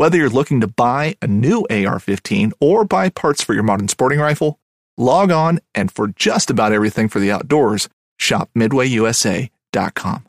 Whether you're looking to buy a new AR 15 or buy parts for your modern sporting rifle, log on and for just about everything for the outdoors, shop MidwayUSA.com.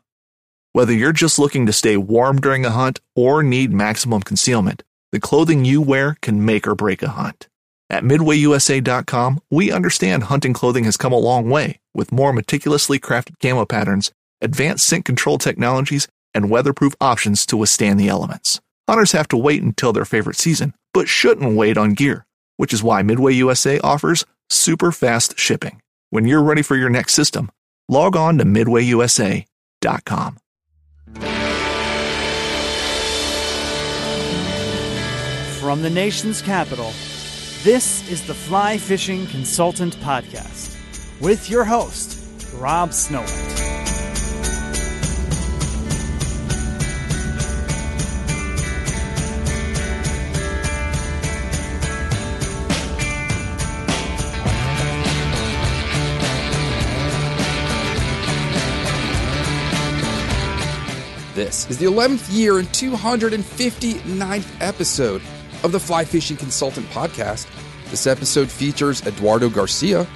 Whether you're just looking to stay warm during a hunt or need maximum concealment, the clothing you wear can make or break a hunt. At MidwayUSA.com, we understand hunting clothing has come a long way with more meticulously crafted camo patterns, advanced scent control technologies, and weatherproof options to withstand the elements. Hunters have to wait until their favorite season, but shouldn't wait on gear, which is why Midway USA offers super fast shipping. When you're ready for your next system, log on to MidwayUSA.com. From the nation's capital, this is the Fly Fishing Consultant Podcast with your host, Rob Snowhite. This is the 11th year and 259th episode of the Fly Fishing Consultant Podcast. This episode features Eduardo Garcia.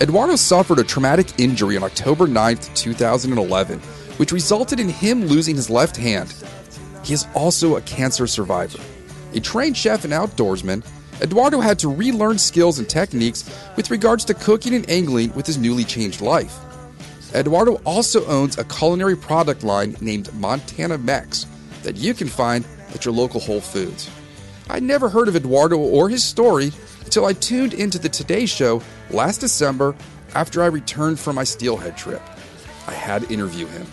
Eduardo suffered a traumatic injury on October 9th, 2011, which resulted in him losing his left hand. He is also a cancer survivor. A trained chef and outdoorsman, Eduardo had to relearn skills and techniques with regards to cooking and angling with his newly changed life. Eduardo also owns a culinary product line named Montana Mex that you can find at your local Whole Foods. I'd never heard of Eduardo or his story until I tuned into the Today Show last December after I returned from my steelhead trip. I had to interview him.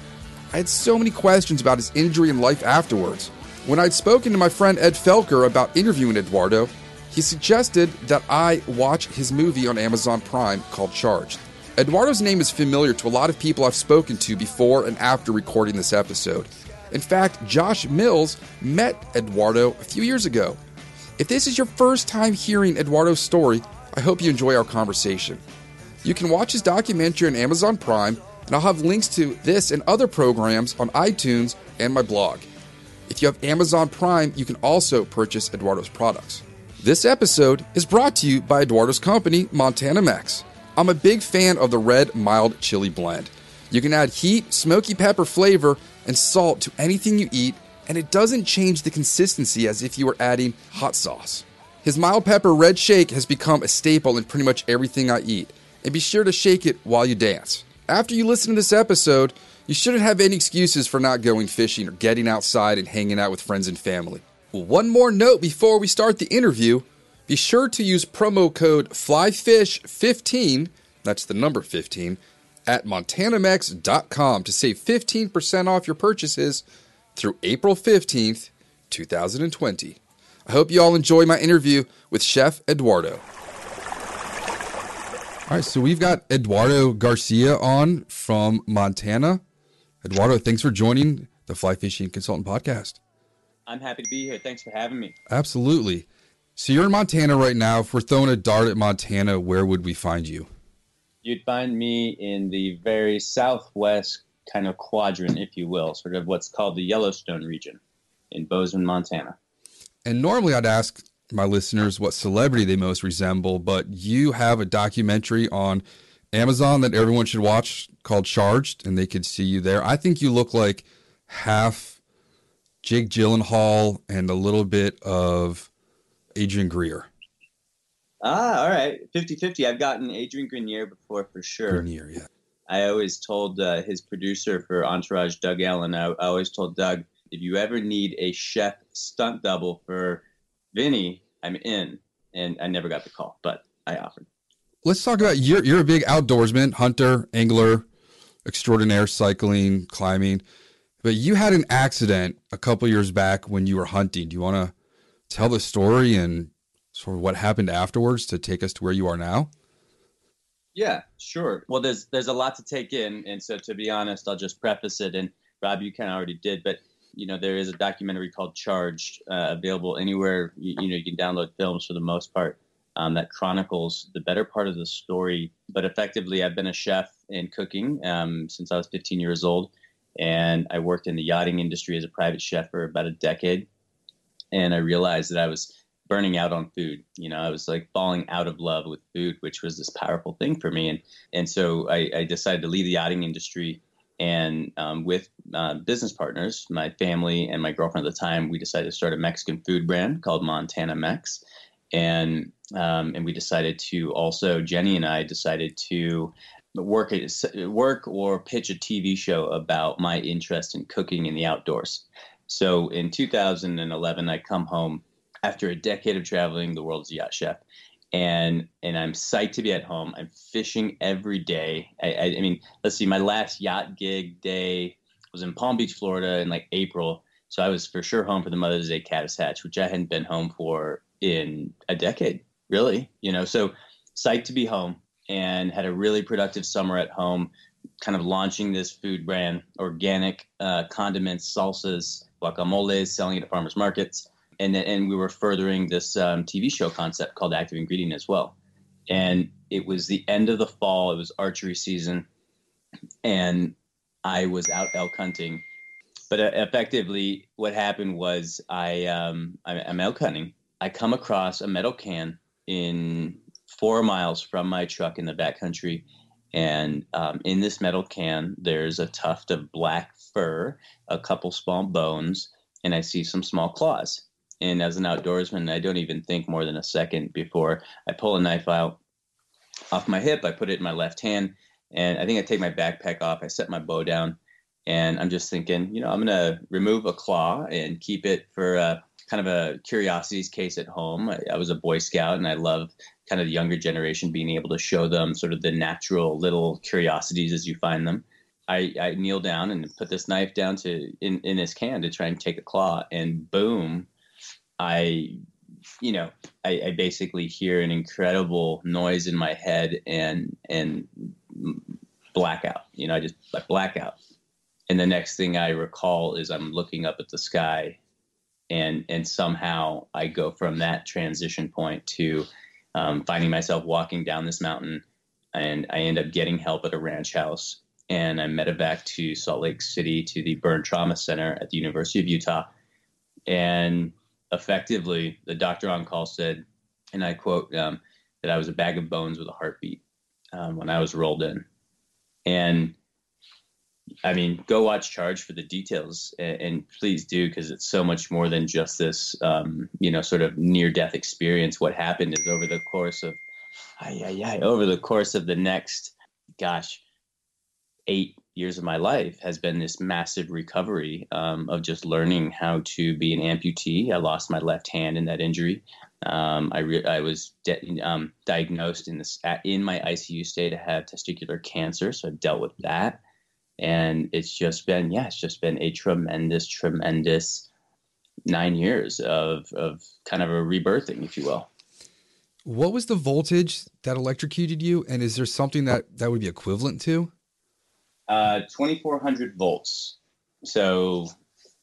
I had so many questions about his injury and life afterwards. When I'd spoken to my friend Ed Felker about interviewing Eduardo, he suggested that I watch his movie on Amazon Prime called Charged. Eduardo's name is familiar to a lot of people I've spoken to before and after recording this episode. In fact, Josh Mills met Eduardo a few years ago. If this is your first time hearing Eduardo's story, I hope you enjoy our conversation. You can watch his documentary on Amazon Prime, and I'll have links to this and other programs on iTunes and my blog. If you have Amazon Prime, you can also purchase Eduardo's products. This episode is brought to you by Eduardo's company, Montana Mex. I'm a big fan of the red mild chili blend. You can add heat, smoky pepper flavor, and salt to anything you eat, and it doesn't change the consistency as if you were adding hot sauce. His mild pepper red shake has become a staple in pretty much everything I eat, and be sure to shake it while you dance. After you listen to this episode, you shouldn't have any excuses for not going fishing or getting outside and hanging out with friends and family. One more note before we start the interview be sure to use promo code FLYFISH15, that's the number 15, at montanamex.com to save 15% off your purchases through April 15th, 2020. I hope you all enjoy my interview with Chef Eduardo. All right, so we've got Eduardo Garcia on from Montana. Eduardo, thanks for joining the Fly Fishing Consultant Podcast. I'm happy to be here. Thanks for having me. Absolutely. So you're in Montana right now. If we're throwing a dart at Montana, where would we find you? You'd find me in the very southwest kind of quadrant, if you will, sort of what's called the Yellowstone region in Bozeman, Montana. And normally I'd ask my listeners what celebrity they most resemble, but you have a documentary on Amazon that everyone should watch called Charged, and they could see you there. I think you look like half Jake Gyllenhaal and a little bit of Adrian Greer. Ah, all right. 50 50. I've gotten Adrian Grenier before for sure. Grenier, yeah. I always told uh, his producer for Entourage, Doug Ellin, I, I always told Doug, if you ever need a chef stunt double for Vinny, I'm in. And I never got the call, but I offered. Let's talk about you're you're a big outdoorsman, hunter, angler, extraordinaire, cycling, climbing. But you had an accident a couple years back when you were hunting. Do you want to tell the story and sort of what happened afterwards to take us to where you are now? Yeah, sure. Well, there's there's a lot to take in, and so to be honest, I'll just preface it. And Rob, you kind of already did, but you know there is a documentary called Charged uh, available anywhere. You, you, know you can download films for the most part um, that chronicles the better part of the story. But effectively, I've been a chef in cooking um, since I was 15 years old, and I worked in the yachting industry as a private chef for about a decade. And I realized that I was burning out on food. You know, I was like falling out of love with food, which was this powerful thing for me. And and so I, I decided to leave the yachting industry. And um, with uh, business partners, my family and my girlfriend at the time, we decided to start a Mexican food brand called Montana Mex. And um, and we decided to also Jenny and I decided to work work or pitch a TV show about my interest in cooking in the outdoors. So in 2011, I come home after a decade of traveling the world's yacht chef, and and I'm psyched to be at home. I'm fishing every day. I, I, I mean, let's see, my last yacht gig day was in Palm Beach, Florida, in like April. So I was for sure home for the Mother's Day Caddis Hatch, which I hadn't been home for in a decade, really. You know, so psyched to be home and had a really productive summer at home, kind of launching this food brand, organic uh, condiments, salsas, guacamoles, selling it at farmers markets and and we were furthering this um, TV show concept called Active Ingredient as well. And it was the end of the fall. It was archery season, and I was out elk hunting. But uh, effectively, what happened was I um, I'm elk hunting. I come across a metal can in four miles from my truck in the backcountry. And um, in this metal can, there's a tuft of black fur, a couple small bones, and I see some small claws. And as an outdoorsman, I don't even think more than a second before I pull a knife out off my hip. I put it in my left hand, and I think I take my backpack off. I set my bow down, and I'm just thinking, you know, I'm gonna remove a claw and keep it for a, kind of a curiosities case at home. I, I was a Boy Scout, and I love kind of the younger generation being able to show them sort of the natural little curiosities as you find them. I, I kneel down and put this knife down to in, in this can to try and take a claw, and boom, I, you know, I, I, basically hear an incredible noise in my head and and blackout. You know, I just like blackout, and the next thing I recall is I'm looking up at the sky, and and somehow I go from that transition point to um, finding myself walking down this mountain, and I end up getting help at a ranch house, and I'm medevac to Salt Lake City to the Burn Trauma Center at the University of Utah, and effectively, the doctor on call said, and I quote, um, that I was a bag of bones with a heartbeat um, when I was rolled in. And I mean, go watch Charge for the details, and, and please do because it's so much more than just this, um, you know, sort of near-death experience. What happened is over the course of, ay, ay, ay, over the course of the next, gosh, eight years of my life has been this massive recovery um, of just learning how to be an amputee. I lost my left hand in that injury. Um, I, re- I was de- um, diagnosed in this in my ICU stay to have testicular cancer, so I've dealt with that, and it's just been yeah, it's just been a tremendous, tremendous nine years of of kind of a rebirthing, if you will. What was the voltage that electrocuted you, and is there something that that would be equivalent to? Uh, 2400 volts. So,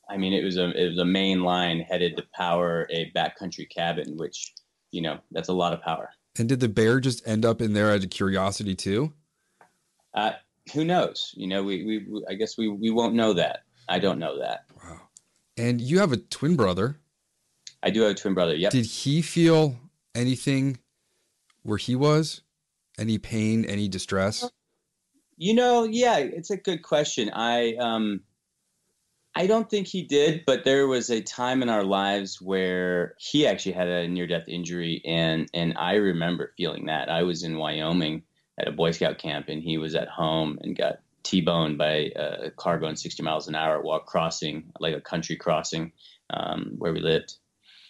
I mean, it was a it was a main line headed to power a backcountry cabin, which you know, that's a lot of power. And did the bear just end up in there out of curiosity too? Uh, who knows? You know, we, we, we I guess we, we won't know that. I don't know that. Wow. And you have a twin brother. I do have a twin brother. Yep. Did he feel anything where he was? Any pain, any distress? You know, yeah, it's a good question. I um I don't think he did, but there was a time in our lives where he actually had a near death injury and and I remember feeling that. I was in Wyoming at a Boy Scout camp and he was at home and got T-boned by a car going 60 miles an hour while crossing like a country crossing um, where we lived.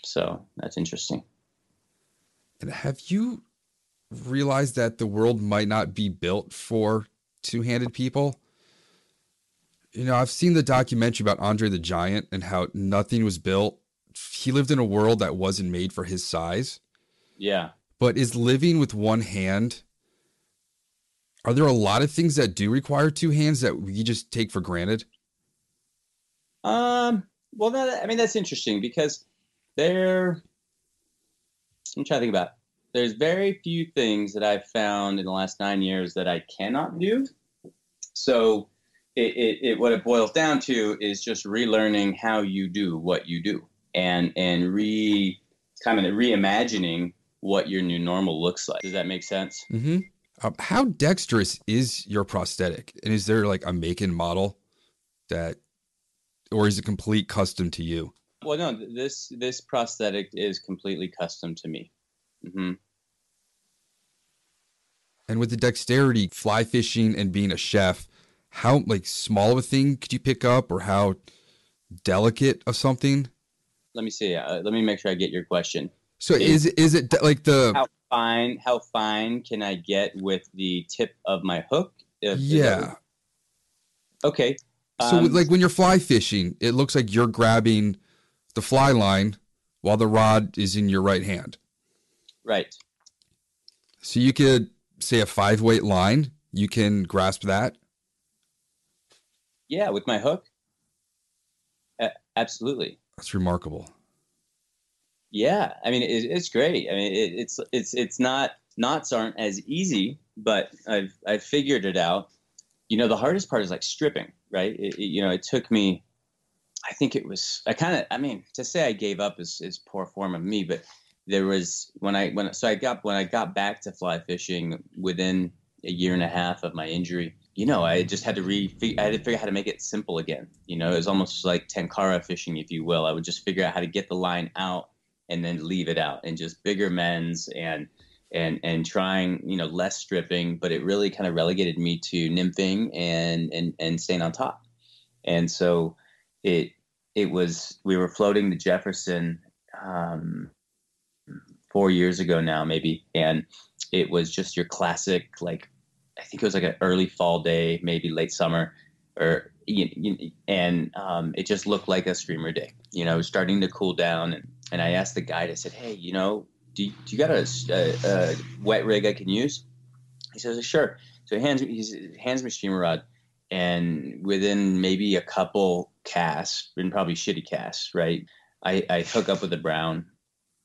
So that's interesting. And have you realized that the world might not be built for two-handed people? You know, I've seen the documentary about Andre the Giant and how nothing was built. He lived in a world that wasn't made for his size. Yeah. But is living with one hand are there a lot of things that do require two hands that we just take for granted? Um, well, that, I mean, that's interesting because there, I'm trying to think about. It. There's very few things that I've found in the last nine years that I cannot do. So, it, it, it what it boils down to is just relearning how you do what you do, and and re kind of reimagining what your new normal looks like. Does that make sense? Mm-hmm. Um, how dexterous is your prosthetic? And is there like a make and model that, or is it complete custom to you? Well, no, this this prosthetic is completely custom to me. Mm-hmm. And with the dexterity, fly fishing, and being a chef, how like small of a thing could you pick up, or how delicate of something? Let me see. Uh, let me make sure I get your question. So is is it like the how fine? How fine can I get with the tip of my hook? If, yeah. okay. So um, like when you're fly fishing, it looks like you're grabbing the fly line while the rod is in your right hand. Right. So you could say a five weight line. You can grasp that. Yeah, with my hook. absolutely. That's remarkable. Yeah, I mean it, it's great. I mean it, it's it's it's not knots aren't as easy, but I've I've figured it out. You know, the hardest part is like stripping, right? It, you know, it took me. I think it was. I kind of. I mean, to say I gave up is is poor form of me, but there was when I when so I got when I got back to fly fishing within a year and a half of my injury. You know, I just had to re. I had to figure out how to make it simple again. You know, it was almost like tenkara fishing, if you will. I would just figure out how to get the line out and then leave it out and just bigger mends and and and trying you know less stripping but it really kind of relegated me to nymphing and and and staying on top and so it it was we were floating the jefferson um, four years ago now maybe and it was just your classic like i think it was like an early fall day maybe late summer or and um, it just looked like a streamer day you know starting to cool down and and I asked the guide. I said, "Hey, you know, do you, do you got a, a, a, wet rig I can use?" He says, "Sure." So he hands me he hands me streamer rod, and within maybe a couple casts, and probably shitty casts, right? I, I hook up with a brown,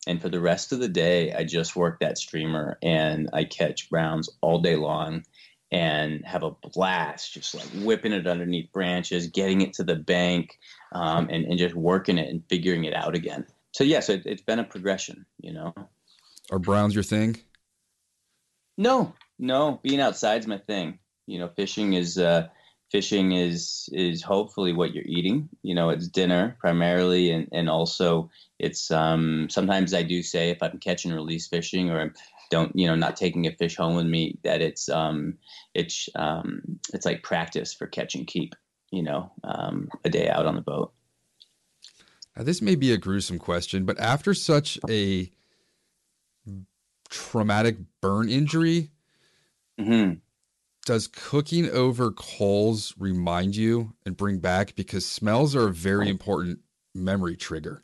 and for the rest of the day, I just work that streamer, and I catch browns all day long and have a blast just like whipping it underneath branches, getting it to the bank, um, and, and just working it and figuring it out again so yes, it, it's been a progression. You know. Are browns your thing? No, no. Being outside's my thing. You know, fishing is uh, fishing is is hopefully what you're eating. You know, it's dinner primarily, and and also it's um, sometimes I do say if I'm catch and release fishing or I'm don't you know not taking a fish home with me that it's um it's um it's like practice for catch and keep you know um a day out on the boat now, this may be a gruesome question, but after such a traumatic burn injury, mm-hmm. Does cooking over coals remind you and bring back? Because smells are a very important memory trigger.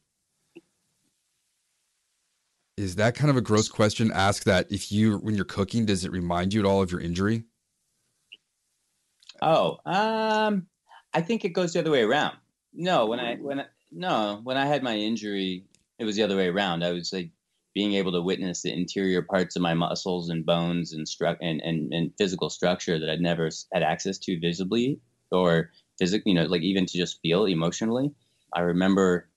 Is that kind of a gross question? Ask that if you, when you're cooking, does it remind you at all of your injury? Oh, um, I think it goes the other way around. No, when I when I, no, when I had my injury, it was the other way around. I was like, being able to witness the interior parts of my muscles and bones and stru- and, and, and physical structure that I'd never had access to visibly or physically, you know, like even to just feel emotionally. I remember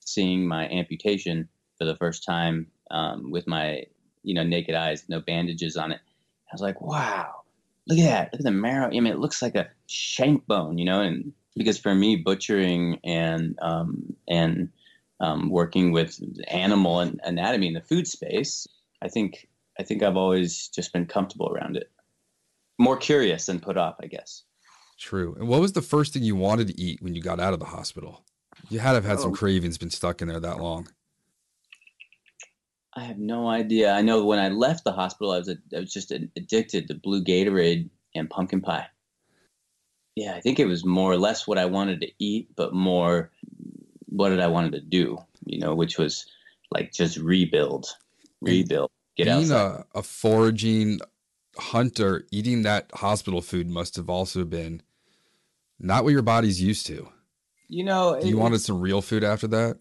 seeing my amputation for the first time um, with my, you know, naked eyes, no bandages on it. I was like, wow, look at that. Look at the marrow. I mean, it looks like a shank bone, you know, and because for me, butchering and, um, and, um, working with animal and anatomy in the food space, I think I think I've always just been comfortable around it. More curious than put off, I guess. True. And what was the first thing you wanted to eat when you got out of the hospital? You had to have had Oh. some cravings, been stuck in there that long. I have no idea. I know when I left the hospital, I was I was just addicted to blue Gatorade and pumpkin pie. Yeah, I think it was more or less what I wanted to eat, but more what did I wanted to do? You know, which was like just rebuild, rebuild, get Being outside. a, a foraging hunter, eating that hospital food must have also been not what your body's used to. you know, You wanted some real food after that?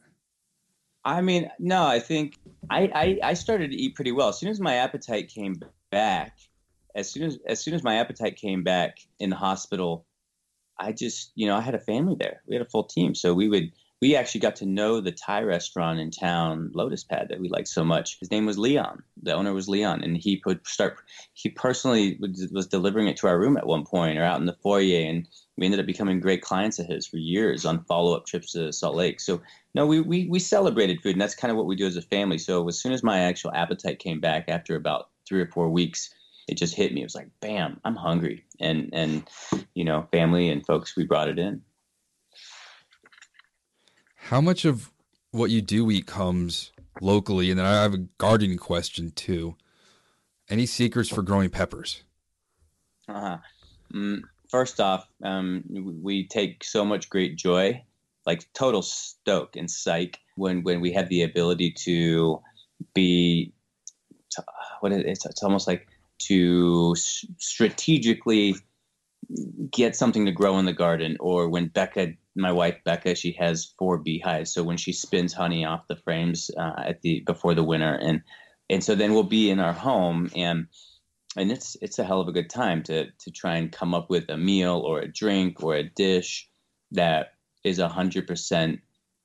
I mean, no, I think I, I I started to eat pretty well. As soon as my appetite came back, as soon as as soon as my appetite came back in the hospital, I just you know I had a family there. We had a full team, so we would we actually got to know the Thai restaurant in town, Lotus Pad, that we liked so much. His name was Leon. The owner was Leon, and he would start. He personally was, delivering it to our room at one point, or out in the foyer, and we ended up becoming great clients of his for years on follow up trips to Salt Lake. So no, we, we we celebrated food, and that's kind of what we do as a family. So as soon as my actual appetite came back after about three or four weeks, it just hit me. It was like, bam, I'm hungry, and and you know, family and folks, we brought it in. How much of what you do eat comes locally? And then I have a gardening question too. Any secrets for growing peppers? Uh-huh. Mm, first off, um, we take so much great joy, like total stoke and psych when when we have the ability to be what it, it's it's almost like to strategically get something to grow in the garden or when Becca my wife Becca she has four beehives. So when she spins honey off the frames uh, at the before the winter and and so then we'll be in our home and and it's it's a hell of a good time to to try and come up with a meal or a drink or a dish that is a hundred percent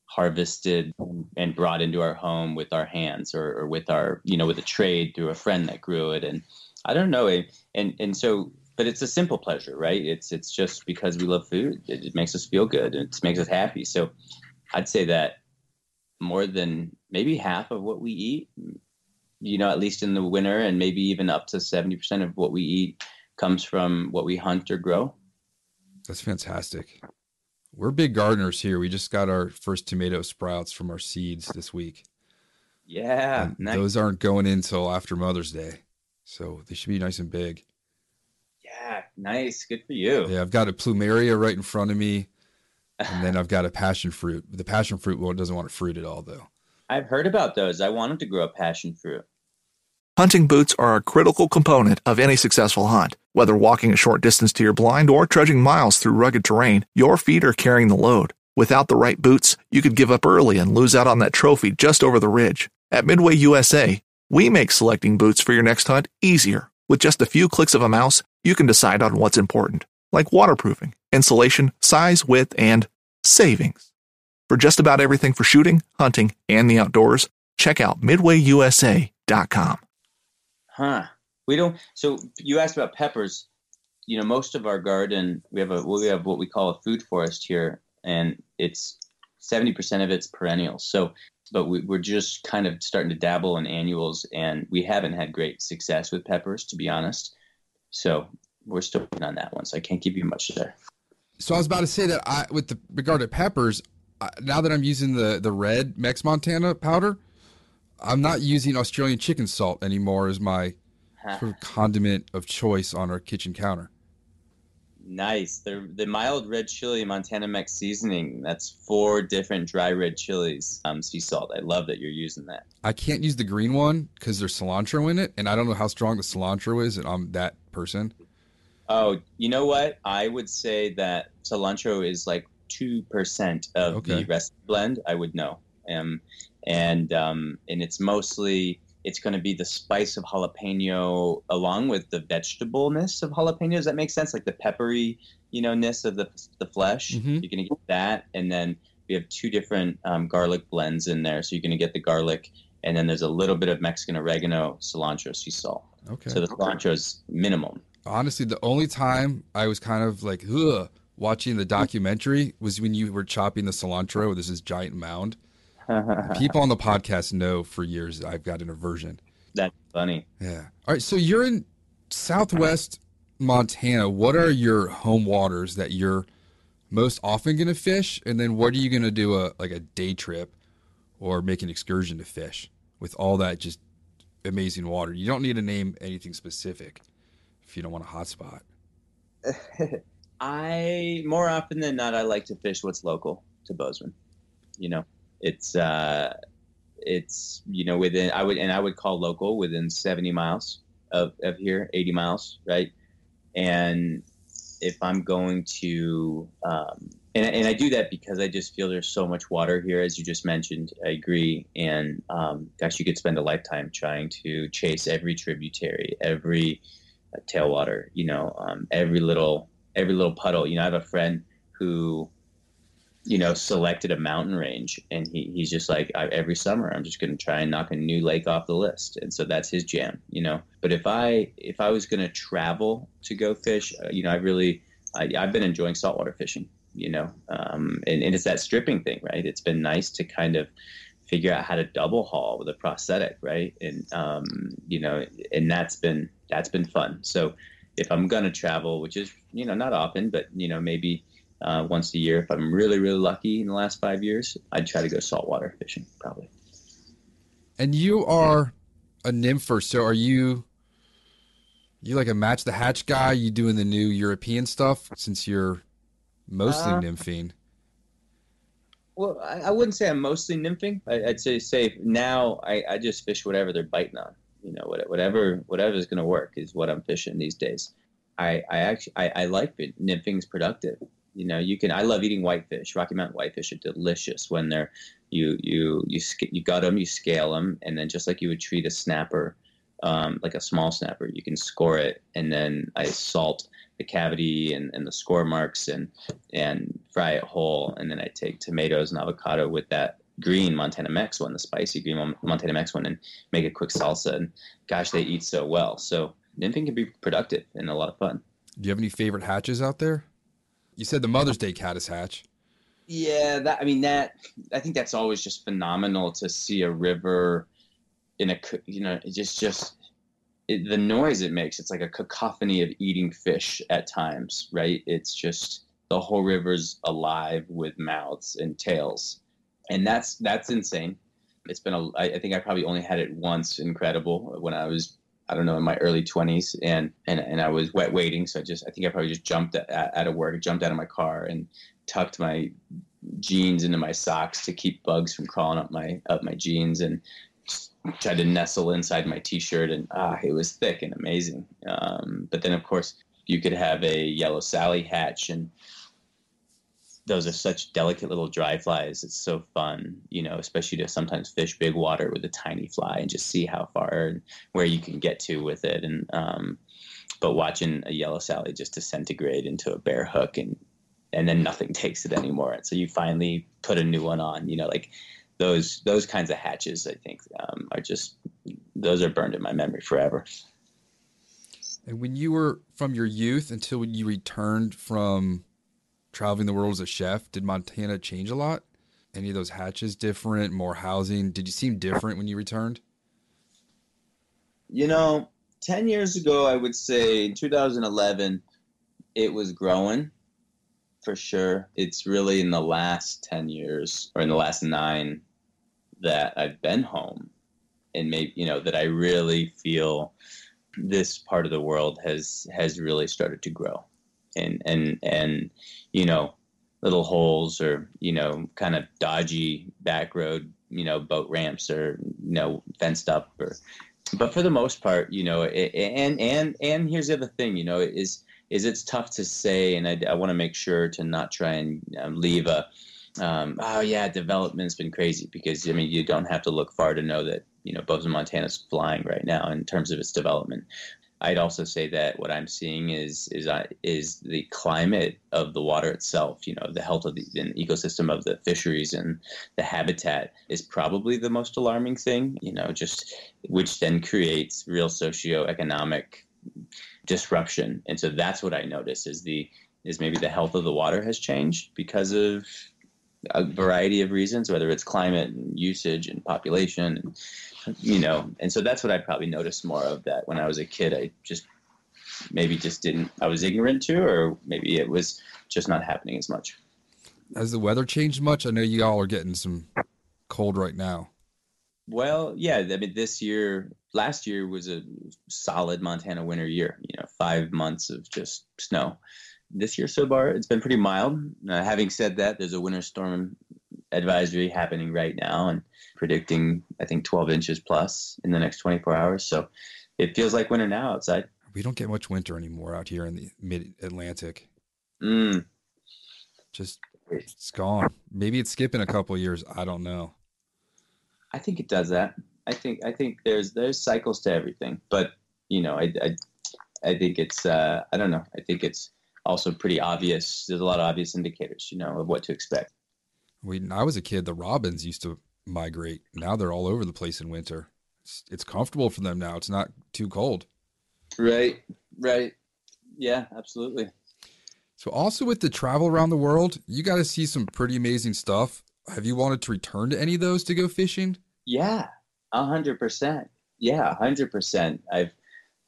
harvested and brought into our home with our hands or, or with our you know with a trade through a friend that grew it. And I don't know and and so but it's a simple pleasure right it's it's just because we love food it, it makes us feel good it makes us happy so I'd say that more than maybe half of what we eat you know, at least in the winter, and maybe even up to 70% of what we eat comes from what we hunt or grow. That's fantastic. We're big gardeners here. We just got our first tomato sprouts from our seeds this week. Yeah. Nice. Those aren't going in until after Mother's Day. So they should be nice and big. Yeah. Nice. Good for you. Yeah, I've got a plumeria right in front of me. And then I've got a passion fruit. The passion fruit one doesn't want to fruit at all, though. I've heard about those. I wanted to grow a passion fruit. Hunting boots are a critical component of any successful hunt. Whether walking a short distance to your blind or trudging miles through rugged terrain, your feet are carrying the load. Without the right boots, you could give up early and lose out on that trophy just over the ridge. At Midway USA, we make selecting boots for your next hunt easier. With just a few clicks of a mouse, you can decide on what's important, like waterproofing, insulation, size, width, and savings. For just about everything for shooting, hunting, and the outdoors, check out midwayusa.com. Huh. We don't. So you asked about peppers. You know, most of our garden, we have a we have what we call a food forest here, and it's seventy percent of it's perennials. So, but we, we're just kind of starting to dabble in annuals, and we haven't had great success with peppers, to be honest. So we're still working on that one. So I can't give you much there. So I was about to say that I, with the regard to peppers, I, now that I'm using the the red Mex Montana powder, I'm not using Australian chicken salt anymore as my sort of condiment of choice on our kitchen counter. Nice. The the mild red chili Montana Mex seasoning. That's four different dry red chilies. Um, sea salt. I love that you're using that. I can't use the green one because there's cilantro in it, and I don't know how strong the cilantro is, and I'm that person. Oh, you know what? I would say that cilantro is like two percent of Okay. the recipe blend. I would know. Um, and um, and it's mostly it's going to be the spice of jalapeno along with the vegetableness of jalapeno. Does that make sense? Like the peppery, you know, ness of the the flesh. Mhm. You're going to get that, and then we have two different um, garlic blends in there. So you're going to get the garlic, and then there's a little bit of Mexican oregano, cilantro, sea salt. Okay. So the cilantro is minimum. Honestly, the only time I was kind of like, ugh, watching the documentary was when you were chopping the cilantro. With this giant mound. People on the podcast know for years I've got an aversion. That's funny. Yeah. All right. So you're in Southwest Montana. What are your home waters that you're most often going to fish? And then what are you going to do a like a day trip or make an excursion to fish with all that just amazing water? You don't need to name anything specific if you don't want a hot spot. I more often than not I like to fish what's local to Bozeman. You know, it's uh, it's you know within I would and I would call local within seventy miles of of here, eighty miles, right? And if I'm going to um, and and I do that because I just feel there's so much water here, as you just mentioned. I agree, and um, gosh, you could spend a lifetime trying to chase every tributary, every uh, tailwater, you know, um, every little every little puddle. You know, I have a friend who, you know, selected a mountain range, and he, he's just like, every summer, I'm just going to try and knock a new lake off the list, and so that's his jam. You know, but if I if I was going to travel to go fish, uh, you know, I really I, I've been enjoying saltwater fishing. You know, um, and, and it's that stripping thing, right? It's been nice to kind of figure out how to double haul with a prosthetic, right? And um, you know, and that's been that's been fun. So if I'm gonna travel, which is you know not often, but you know maybe uh, once a year, if I'm really really lucky in the last five years, I'd try to go saltwater fishing probably. And you are a nympher, so are you you like a match the hatch guy? You doing the new European stuff since you're mostly Uh, nymphing? Well, I, I wouldn't say I'm mostly nymphing. I, I'd say say now I, I just fish whatever they're biting on. You know, whatever whatever is going to work is what I'm fishing these days. I, I actually I, I like it. Nymphing's productive. You know, you can. I love eating whitefish. Rocky Mountain whitefish are delicious when they're you you you you gut them, you scale them, and then just like you would treat a snapper, um, like a small snapper, you can score it, and then I salt the cavity and, and the score marks and and fry it whole, and then I take tomatoes and avocado with that green Montana Mex one, the spicy green Montana Mex one, and make a quick salsa. And gosh, they eat so well. So nymphing can be productive and a lot of fun. Do you have any favorite hatches out there? You said the Mother's Day caddis hatch. Yeah, that I mean that I think that's always just phenomenal to see a river in a you know just just it, the noise it makes. It's like a cacophony of eating fish at times, right? It's just the whole river's alive with mouths and tails, and that's that's insane. It's been a I, I think I probably only had it once. Incredible when I was I don't know in my early twenties, and and and I was wet wading, so I just I think I probably just jumped out of work, jumped out of my car, and tucked my jeans into my socks to keep bugs from crawling up my up my jeans and tried to nestle inside my t-shirt and ah it was thick and amazing. Um, but then of course you could have a yellow sally hatch and those are such delicate little dry flies it's so fun you know especially to sometimes fish big water with a tiny fly and just see how far and where you can get to with it and um, but watching a yellow sally just disintegrate into a bare hook and and then nothing takes it anymore. And so you finally put a new one on. You know, like those those kinds of hatches. I think um, are just those are burned in my memory forever. And when you were from your youth until you returned from traveling the world as a chef, did Montana change a lot? Any of those hatches different? More housing? Did you seem different when you returned? You know, ten years ago, I would say in 2011, it was growing for sure. It's really in the last 10 years or in the last nine that I've been home and maybe, you know, that I really feel this part of the world has, has really started to grow and, and, and, you know, little holes or, you know, kind of dodgy back road, you know, boat ramps or, you know, fenced up or, but for the most part, you know, it, and, and, and here's the other thing, you know, is, is it's tough to say, and I, I want to make sure to not try and um, leave a Um, oh yeah, development's been crazy because I mean you don't have to look far to know that you know Bozeman, Montana's flying right now in terms of its development. I'd also say that what I'm seeing is is uh, is the climate of the water itself. You know, the health of the, ecosystem of the fisheries and the habitat is probably the most alarming thing. You know, just which then creates real socioeconomic disruption. And so that's what I notice is the is maybe the health of the water has changed because of a variety of reasons, whether it's climate and usage and population, and, you know. And so that's what I probably noticed more of that when I was a kid. I just maybe just didn't, I was ignorant to, or maybe it was just not happening as much. Has the weather changed much? I know you all are getting some cold right now. Well, yeah. I mean, this year, last year was a solid Montana winter year. You know, five months of just snow this year so far, it's been pretty mild. Uh, having said that, there's a winter storm advisory happening right now and predicting, I think, 12 inches plus in the next 24 hours. So it feels like winter now outside. We don't get much winter anymore out here in the mid Atlantic. Mm. Just it's gone. Maybe it's skipping a couple years. I don't know. I think it does that. I think I think there's there's cycles to everything, but you know, I I, I think it's uh, I don't know. I think it's also pretty obvious. There's a lot of obvious indicators, you know, of what to expect. When I was a kid, the robins used to migrate. Now they're all over the place in winter. It's, it's comfortable for them now. It's not too cold. Right, right. Yeah, absolutely. So, also with the travel around the world, you got to see some pretty amazing stuff. Have you wanted to return to any of those to go fishing? Yeah, a hundred percent. Yeah, a hundred percent. I've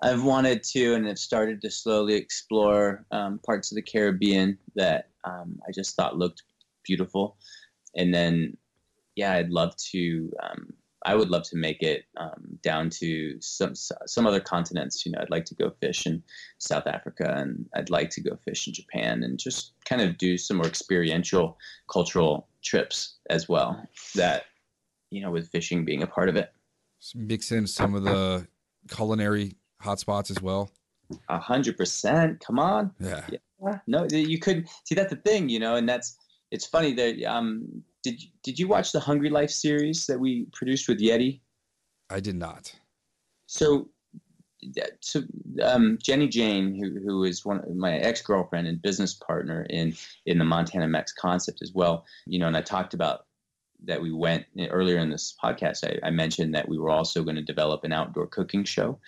I've wanted to and have started to slowly explore um, parts of the Caribbean that um, I just thought looked beautiful. And then, yeah, I'd love to. Um, I would love to make it um, down to some some other continents. You know, I'd like to go fish in South Africa, and I'd like to go fish in Japan, and just kind of do some more experiential cultural trips as well. That you know, with fishing being a part of it. Mix in some of the culinary hotspots as well? A hundred percent. Come on. Yeah. yeah. No, you couldn't see that's the thing, you know, and that's it's funny that um did did you watch the Hungry Life series that we produced with Yeti? I did not. So so um, Jenny Jane, who who is one of my ex girlfriend and business partner in in the Montana Mex concept as well, you know, and I talked about that we went earlier in this podcast. I, I mentioned that we were also going to develop an outdoor cooking show,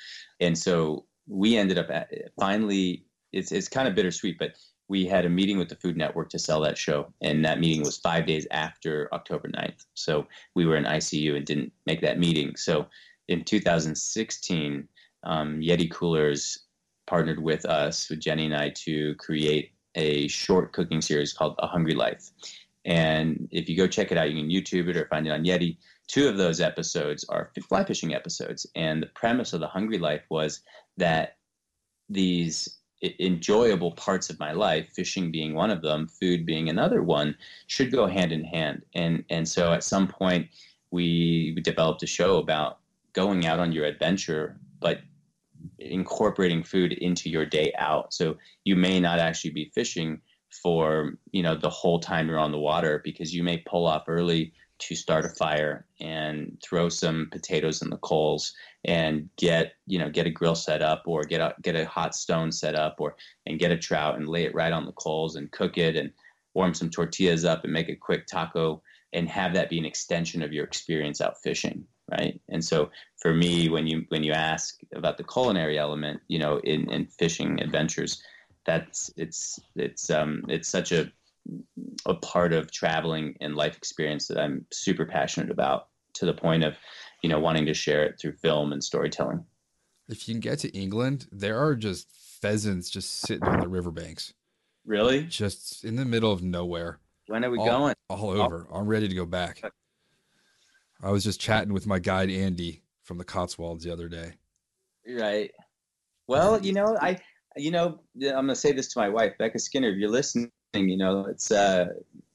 and so we ended up at, finally, it's, it's kind of bittersweet, but we had a meeting with the Food Network to sell that show. And that meeting was five days after October 9th. So we were in ICU and didn't make that meeting. So in 2016, um, Yeti Coolers partnered with us, with Jenny and I, to create a short cooking series called A Hungry Life. And if you go check it out, you can YouTube it or find it on Yeti. Two of those episodes are fly fishing episodes. And the premise of The Hungry Life was that these enjoyable parts of my life, fishing being one of them, food being another one, should go hand in hand. And and so at some point we developed a show about going out on your adventure, but incorporating food into your day out. So you may not actually be fishing for you know the whole time you're on the water because you may pull off early to start a fire and throw some potatoes in the coals and get you know get a grill set up or get a get a hot stone set up or and get a trout and lay it right on the coals and cook it and warm some tortillas up and make a quick taco and have that be an extension of your experience out fishing right? And so for me when you when you ask about the culinary element you know in in fishing adventures that's it's it's um it's such a a part of traveling and life experience that I'm super passionate about to the point of, you know, wanting to share it through film and storytelling. If you can get to England, there are just pheasants just sitting on the riverbanks. Really? Just in the middle of nowhere. When are we all, going? All over. I'm ready to go back. I was just chatting with my guide Andy from the Cotswolds the other day. Right. Well, you know, I you know, I'm gonna say this to my wife, Becca Skinner. If you're listening, you know, let's uh,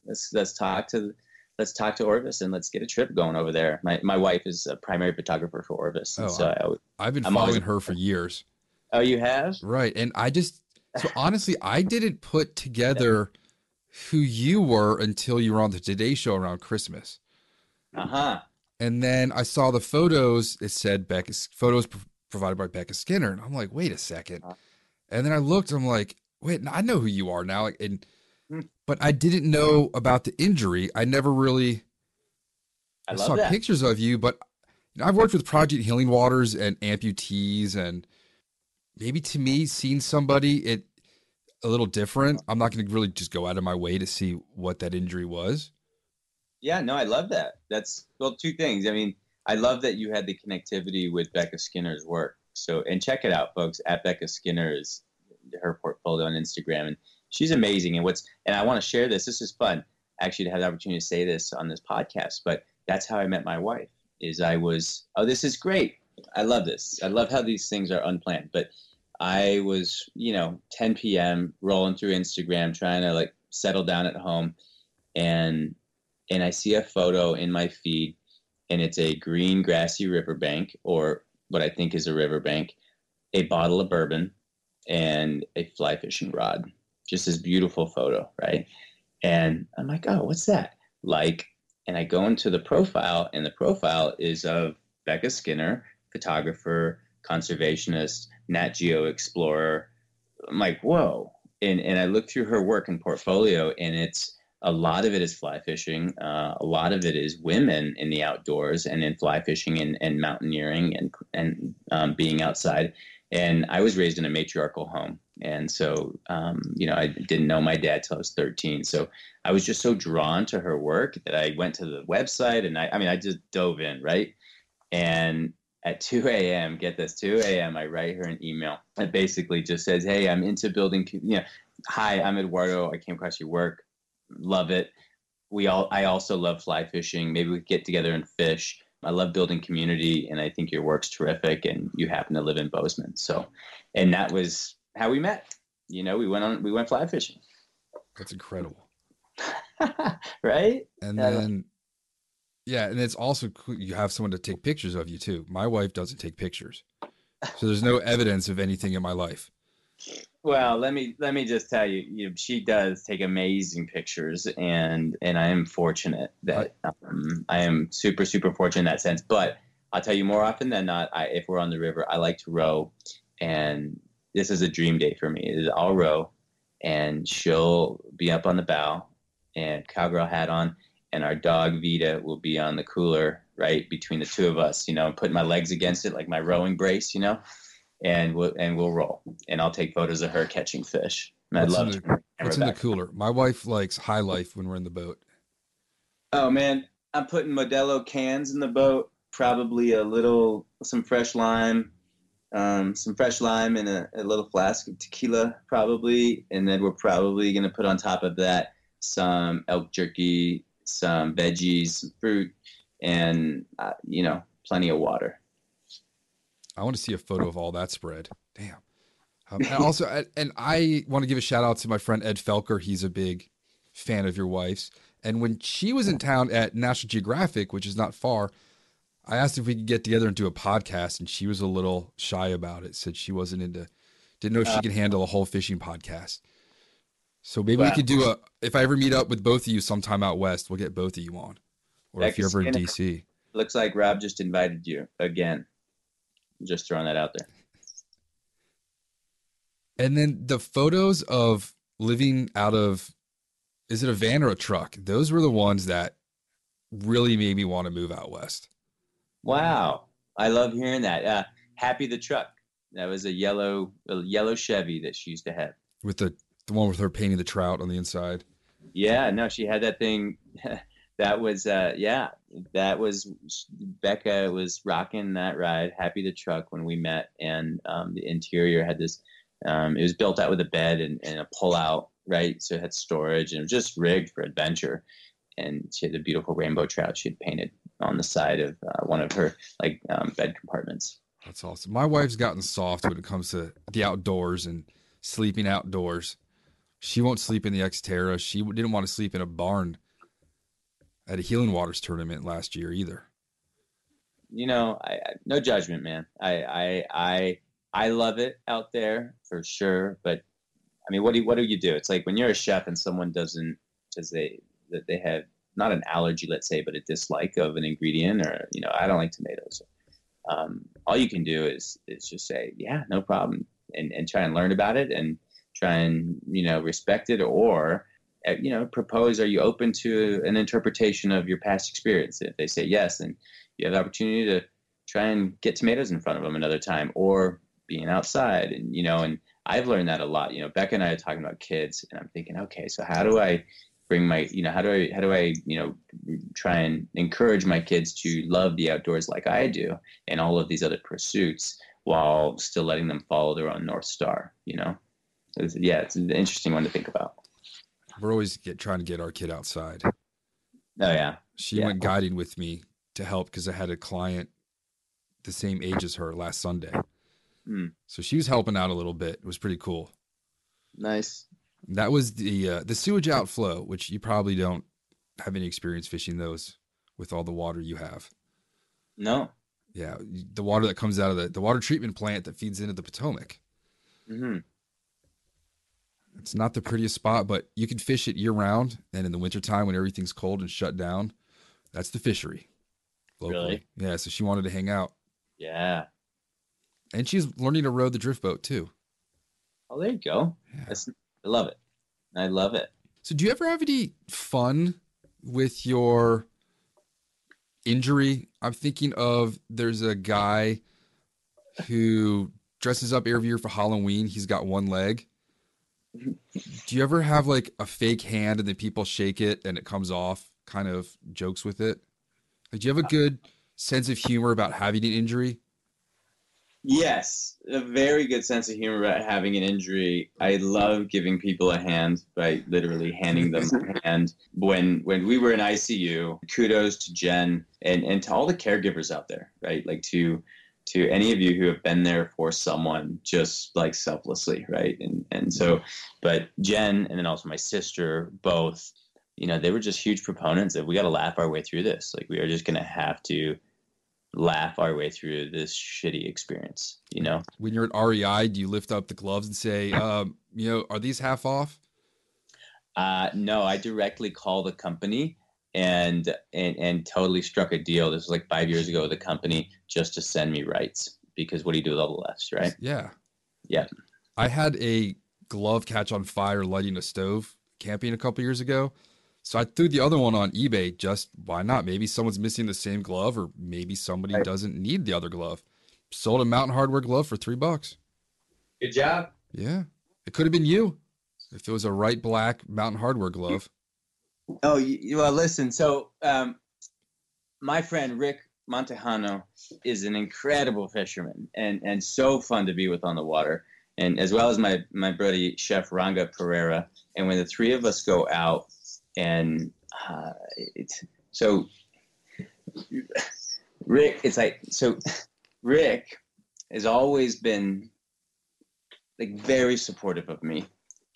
let's let's talk to let's talk to Orvis and let's get a trip going over there. My my wife is a primary photographer for Orvis, oh, so I, have been I'm following always, her for years. Oh, you have? Right, and I just so honestly, I didn't put together who you were until you were on the Today Show around Christmas. Uh huh. And then I saw the photos. It said Becca photos pro- provided by Becca Skinner, and I'm like, wait a second. And then I looked. I'm like, wait, I know who you are now. And. But I didn't know about the injury. I never really. I I saw that. pictures of you, but you know, I've worked with Project Healing Waters and amputees, and maybe to me, seeing somebody it a little different. I'm not going to really just go out of my way to see what that injury was. Yeah, no, I love that. That's well, two things. I mean, I love that you had the connectivity with Becca Skinner's work. So, and check it out, folks. At Becca Skinner is her portfolio on Instagram, and she's amazing. And what's and I want to share this. This is fun, actually, to have the opportunity to say this on this podcast. But that's how I met my wife. Is I was oh, this is great. I love this. I love how these things are unplanned. But I was, you know, 10 p.m. rolling through Instagram, trying to like settle down at home, and and I see a photo in my feed, and it's a green grassy riverbank, or what I think is a riverbank, a bottle of bourbon, and a fly fishing rod. Just this beautiful photo, right? And I'm like, oh, what's that? Like, and I go into the profile, and the profile is of Becca Skinner, photographer, conservationist, Nat Geo explorer. I'm like, whoa. And, and I look through her work and portfolio, and it's a lot of it is fly fishing. Uh, a lot of it is women in the outdoors and in fly fishing and, and mountaineering and and um, being outside. And I was raised in a matriarchal home, and so um, you know I didn't know my dad till I was 13. So I was just so drawn to her work that I went to the website and I, I mean I just dove in right. And at 2 a.m., get this, 2 a.m., I write her an email that basically just says, "Hey, I'm into building. You know, hi, I'm Eduardo. I came across your work love it. We all I also love fly fishing. Maybe we could get together and fish. I love building community and I think your work's terrific and you happen to live in Bozeman. So and that was how we met. You know, we went on we went fly fishing. That's incredible. right? And Yeah. then, yeah, and it's also cool. You have someone to take pictures of you too. My wife doesn't take pictures, so there's no evidence of anything in my life. Well, let me let me just tell you, you she does take amazing pictures, and and I am fortunate that um, I am super super fortunate in that sense. But I'll tell you more often than not, I, if we're on the river, I like to row, and this is a dream day for me. Is I'll row, and she'll be up on the bow, and cowgirl hat on, and our dog Vita will be on the cooler right between the two of us. You know, putting my legs against it like my rowing brace. You know and we'll and we'll roll. And I'll take photos of her catching fish. And I'd What's love in to. the, bring what's in the cooler? My wife likes high life when we're in the boat. Oh man, I'm putting Modelo cans in the boat. Probably a little, some fresh lime, um, some fresh lime and a, a little flask of tequila, probably, and then we're probably gonna put on top of that some elk jerky, some veggies, some fruit, and uh, you know, plenty of water. I want to see a photo of all that spread. Damn. Um, and also, and- I want to give a shout out to my friend Ed Felker. He's a big fan of your wife's. And when she was in town at National Geographic, which is not far, I asked if we could get together and do a podcast, and she was a little shy about it. Said she wasn't into, didn't know if she could handle a whole fishing podcast. So maybe we could do a. If I ever meet up with both of you sometime out west, we'll get both of you on. Or if you're ever in DC. Looks like Rob just invited you again. Just throwing that out there. And then the photos of living out of is it a van or a truck? Those were the ones that really made me want to move out west. Wow, I love hearing that. Uh, Happy the truck. That was a yellow, a yellow Chevy that she used to have. With the the one with her painting the trout on the inside. Yeah, no, she had that thing. that was, uh, yeah, that was Becca was rocking that ride. Happy the truck when we met, and um, the interior had this. Um, it was built out with a bed and, and a pull out, right? So it had storage and it was just rigged for adventure. And she had a beautiful rainbow trout she had painted on the side of uh, one of her like um, bed compartments. That's awesome. My wife's gotten soft when it comes to the outdoors and sleeping outdoors. She won't sleep in the Xterra. She didn't want to sleep in a barn at a Healing Waters tournament last year either. you know, I, I no judgment, man. I, I I I love it out there for sure, but I mean, what do you, what do you do? It's like when you're a chef and someone doesn't does they that they have not an allergy, let's say, but a dislike of an ingredient, or you know, I don't like tomatoes. Um, all you can do is is just say, yeah, no problem, and and try and learn about it and try and you know respect it, or Uh, you know propose. Are you open to an interpretation of your past experience? If they say yes, then you have the opportunity to try and get tomatoes in front of them another time, or being outside, and you know, and I've learned that a lot. You know, Becca and I are talking about kids, and I'm thinking, okay, so how do I bring my you know how do i how do i you know try and encourage my kids to love the outdoors like i do and all of these other pursuits while still letting them follow their own north star you know it's, yeah it's an interesting one to think about we're always get, trying to get our kid outside. Oh yeah. She Yeah. went guiding with me to help because i had a client the same age as her last sunday. Hmm. so she was helping out a little bit. It was pretty cool. Nice. That was the uh, the sewage outflow which you probably don't have any experience fishing those with all the water you have. No. Yeah. The water that comes out of the, the water treatment plant that feeds into the potomac. Hmm It's not the prettiest spot, but you can fish it year round. And in the wintertime when everything's cold and shut down, that's the fishery. Really? Yeah. So she wanted to hang out. yeah And she's learning to row the drift boat too. oh there you go Yeah. That's, i love it i love it So do you ever have any fun with your injury? I'm thinking of there's a guy who dresses up every year for Halloween. He's got one leg. Do you ever have like a fake hand and then people shake it and it comes off? Kind of jokes with it. Like, do you have a uh, good sense of humor about having an injury? Yes, a very good sense of humor about having an injury. I love giving people a hand by literally handing them a hand. When when we were in ICU, kudos to Jen and, and to all the caregivers out there, right? Like to to any of you who have been there for someone just like selflessly, right? And and so but Jen and then also my sister both, you know, they were just huge proponents of we gotta laugh our way through this. Like we are just gonna have to laugh our way through this shitty experience, you know? When you're at REI, do you lift up the gloves and say, um, you know, are these half off? Uh, no, I directly call the company and, and and totally struck a deal. This was like five years ago with the company just to send me rights because what do you do with all the lefts, right? Yeah. Yeah. I had a glove catch on fire lighting a stove camping a couple years ago. So I threw the other one on eBay just why not? Maybe someone's missing the same glove or maybe somebody Right. doesn't need the other glove. Sold a Mountain Hardwear glove for three bucks. Good job. Yeah. It could have been you if it was a right black Mountain Hardwear glove. Oh, you, well, listen. So, um, my friend Rick Montejano is an incredible fisherman and and so fun to be with on the water. And as well as my my buddy Chef Ranga Pereira. And when the three of us go out, and uh, it's so Rick, it's like so. Rick has always been like very supportive of me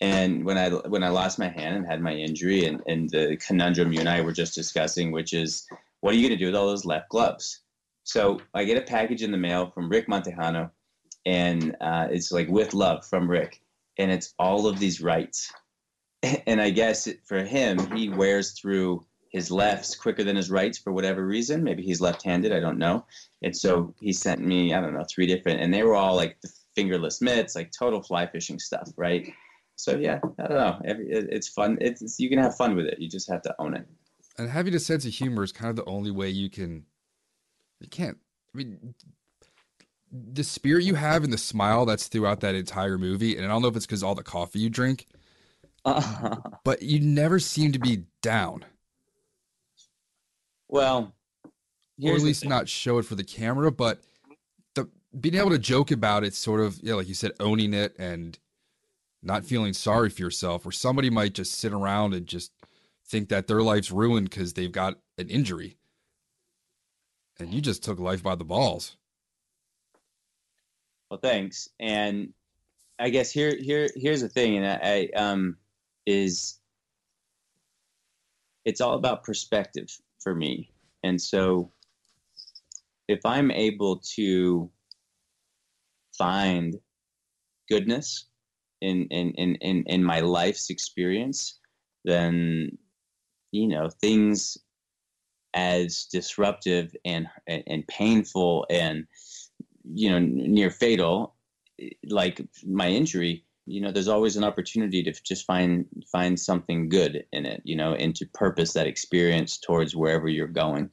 and when I when I lost my hand and had my injury, and, and the conundrum you and I were just discussing, which is what are you going to do with all those left gloves? So I get a package in the mail from Rick Montejano, and uh, it's like with love from Rick, and it's all of these rights. And I guess for him, he wears through his lefts quicker than his rights for whatever reason. Maybe he's left-handed. I don't know. And so he sent me, I don't know, three different, and they were all like the fingerless mitts, like total fly fishing stuff, right? So yeah, I don't know. It's fun. It's, you can have fun with it. You just have to own it. And having a sense of humor is kind of the only way you can. You can't. I mean, the spirit you have and the smile that's throughout that entire movie, and I don't know if it's because all the coffee you drink, but you never seem to be down, well, or at least not show it for the camera. But the being able to joke about it, sort of, yeah, like you said, owning it and not feeling sorry for yourself, or somebody might just sit around and just think that their life's ruined because they've got an injury, and you just took life by the balls. Well, thanks. And I guess here, here, here's the thing, and I, I um, is it's all about perspective for me. And so, if I'm able to find goodness in in in in, in my life's experience, then you know things as disruptive and and painful and you know near fatal like my injury you know there's always an opportunity to just find find something good in it you know and to purpose that experience towards wherever you're going.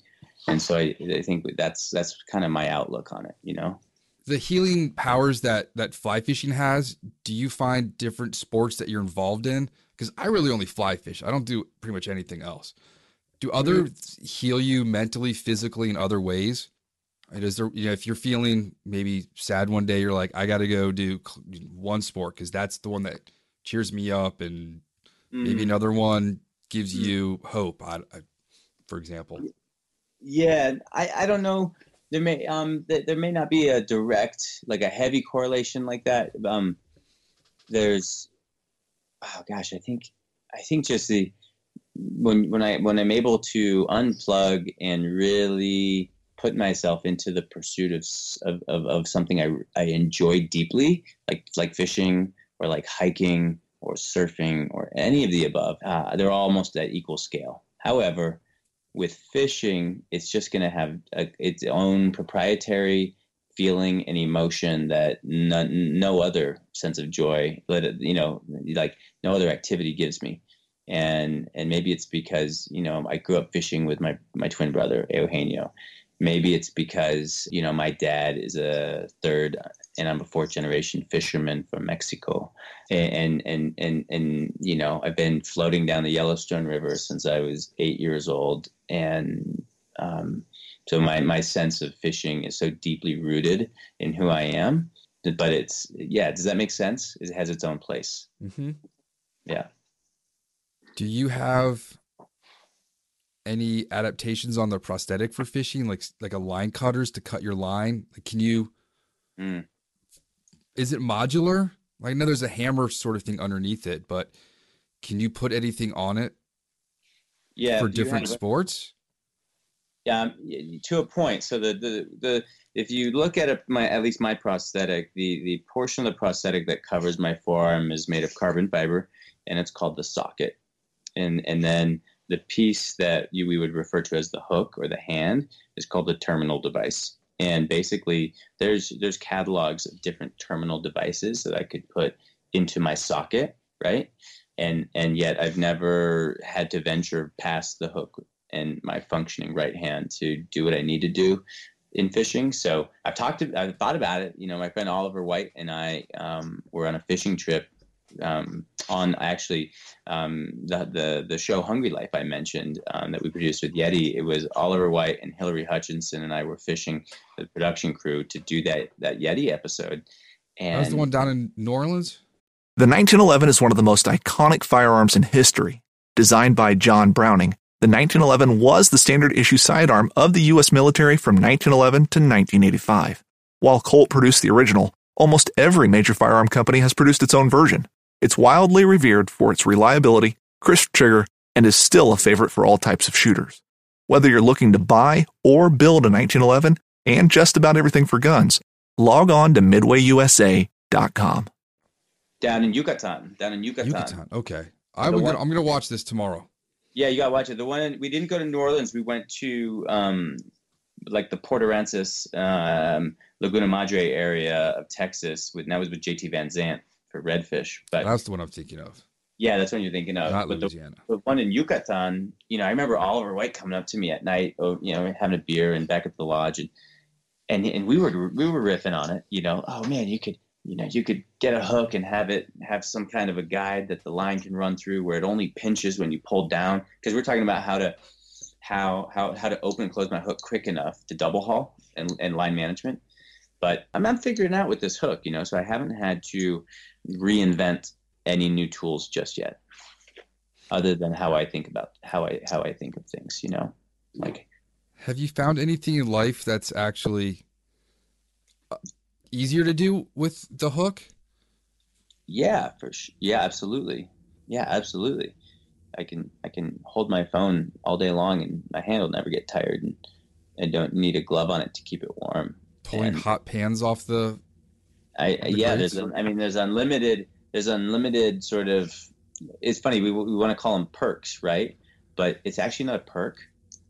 And so I, I think that's that's kind of my outlook on it you know the healing powers that that fly fishing has do you find different sports that you're involved in because i really only fly fish i don't do pretty much anything else do others mm-hmm. heal you mentally physically in other ways is there, you know, if you're feeling maybe sad one day, you're like, I got to go do one sport because that's the one that cheers me up, and mm. maybe another one gives mm. you hope. I, I, for example. Yeah, I, I don't know. There may um there may not be a direct like a heavy correlation like that. Um, there's oh gosh, I think I think just the when when I when I'm able to unplug and really put myself into the pursuit of, of, of, of something I, I enjoy deeply, like, like fishing or like hiking or surfing or any of the above, uh, they're almost at equal scale. However, with fishing, it's just going to have a, its own proprietary feeling and emotion that no, no other sense of joy, that you know, like no other activity gives me. And and maybe it's because you know I grew up fishing with my my twin brother Eugenio, maybe it's because you know my dad is a third and i'm a fourth generation fisherman from mexico and and and and you know i've been floating down the yellowstone river since i was eight years old and um, so my my sense of fishing is so deeply rooted in who i am but it's yeah does that make sense it has its own place mm-hmm. yeah do you have any adaptations on the prosthetic for fishing, like like a line cutters to cut your line? Like, can you? Mm. Is it modular? Like, I know there's a hammer sort of thing underneath it, but can you put anything on it? Yeah, for different sports. Yeah, um, to a point. So the the the if you look at it, my at least my prosthetic, the the portion of the prosthetic that covers my forearm is made of carbon fiber, and it's called the socket, and and then the piece that you, we would refer to as the hook or the hand is called the terminal device. And basically, there's there's catalogs of different terminal devices that I could put into my socket, right? And and yet I've never had to venture past the hook and my functioning right hand to do what I need to do in fishing. So I've talked, to, I've thought about it. You know, my friend Oliver White and I um, were on a fishing trip um, on actually um, the, the the show Hungry Life I mentioned um, that we produced with Yeti. It was Oliver White and Hilary Hutcheson and I were fishing the production crew to do that that Yeti episode. And that was the one down in New Orleans. The 1911 is one of the most iconic firearms in history. Designed by John Browning, the 1911 was the standard issue sidearm of the U.S. military from 1911 to 1985. While Colt produced the original, almost every major firearm company has produced its own version. It's wildly revered for its reliability, crisp trigger, and is still a favorite for all types of shooters. Whether you're looking to buy or build a 1911 and just about everything for guns, log on to midwayusa.com. Down in Yucatan. Down in Yucatan. Yucatan. Okay. I would, one, I'm going to watch this tomorrow. Yeah, you got to watch it. The one we didn't go to New Orleans. We went to um, like the Port Aransas, um, Laguna Madre area of Texas. With that was with JT Van Zandt for redfish. But that's the one I'm thinking of. Yeah, that's what you're thinking of. Not but Louisiana. The, the, one in Yucatan, you know, I remember Oliver White coming up to me at night, oh, you know, having a beer and back at the lodge, and and and we were we were riffing on it. You know, oh man, you could you know you could get a hook and have it have some kind of a guide that the line can run through where it only pinches when you pull down because we're talking about how to how how how to open and close my hook quick enough to double haul and, and line management. But I'm not figuring out with this hook, you know, so I haven't had to reinvent any new tools just yet other than how I think about how I how I think of things, you know. Like have you found anything in life that's actually uh, easier to do with the hook? Yeah, for sure. Yeah, absolutely. Yeah, absolutely. I can I can hold my phone all day long and my hand will never get tired and I don't need a glove on it to keep it warm. Pulling and, hot pans off the I yeah, there's I mean there's unlimited there's unlimited sort of. It's funny we we want to call them perks, right? But it's actually not a perk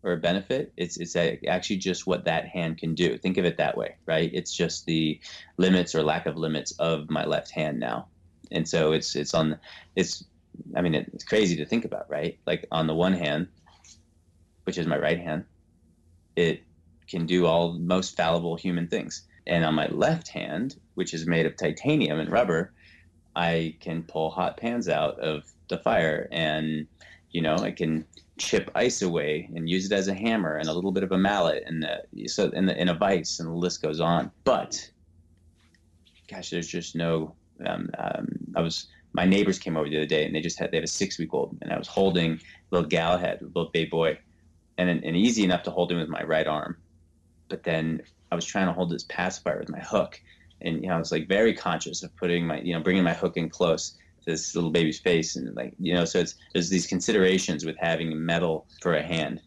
or a benefit. It's it's actually just what that hand can do. Think of it that way, right? It's just the limits or lack of limits of my left hand now, and so it's it's on it's. I mean, it's crazy to think about, right? Like on the one hand, which is my right hand, it can do all most fallible human things, and on my left hand, which is made of titanium and rubber, I can pull hot pans out of the fire, and you know, I can chip ice away and use it as a hammer and a little bit of a mallet and uh, so in, the, a vise and the list goes on. But gosh, there's just no. Um, um, I was my neighbors came over the other day and they just had they have a six week old and I was holding little Galahad, little baby boy, and and easy enough to hold him with my right arm, but then I was trying to hold this pacifier with my hook, and you know I was like very conscious of putting my you know bringing my hook in close to this little baby's face and like you know so it's there's these considerations with having metal for a hand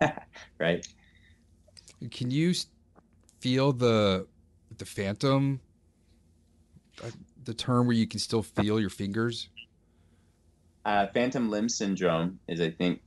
right? Can you feel the the phantom? Uh, the term where you can still feel your fingers? Uh, phantom limb syndrome is i think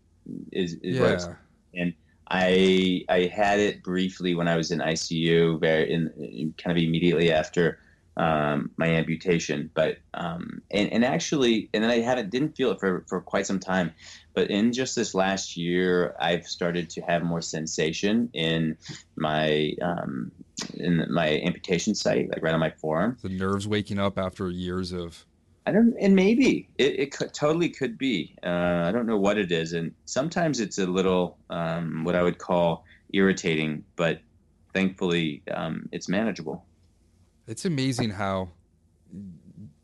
is, is yeah. and i i had it briefly when i was in icu very in, in kind of immediately after um, my amputation. But um, and, and actually, and then I haven't didn't feel it for, for quite some time. But in just this last year, I've started to have more sensation in my um, in my amputation site, like right on my forearm. The nerves waking up after years of. I don't, and maybe it, it could, totally could be. Uh, I don't know what it is, and sometimes it's a little um, what I would call irritating, but thankfully um, it's manageable. It's amazing how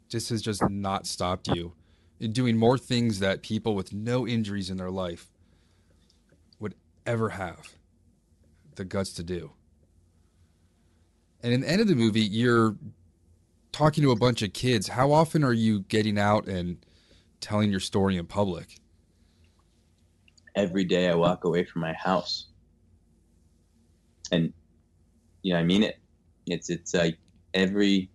this has just not stopped you in doing more things that people with no injuries in their life would ever have the guts to do. And in the end of the movie, you're talking to a bunch of kids. How often are you getting out and telling your story in public? Every day I walk away from my house. And you know, I mean it. It's it's like every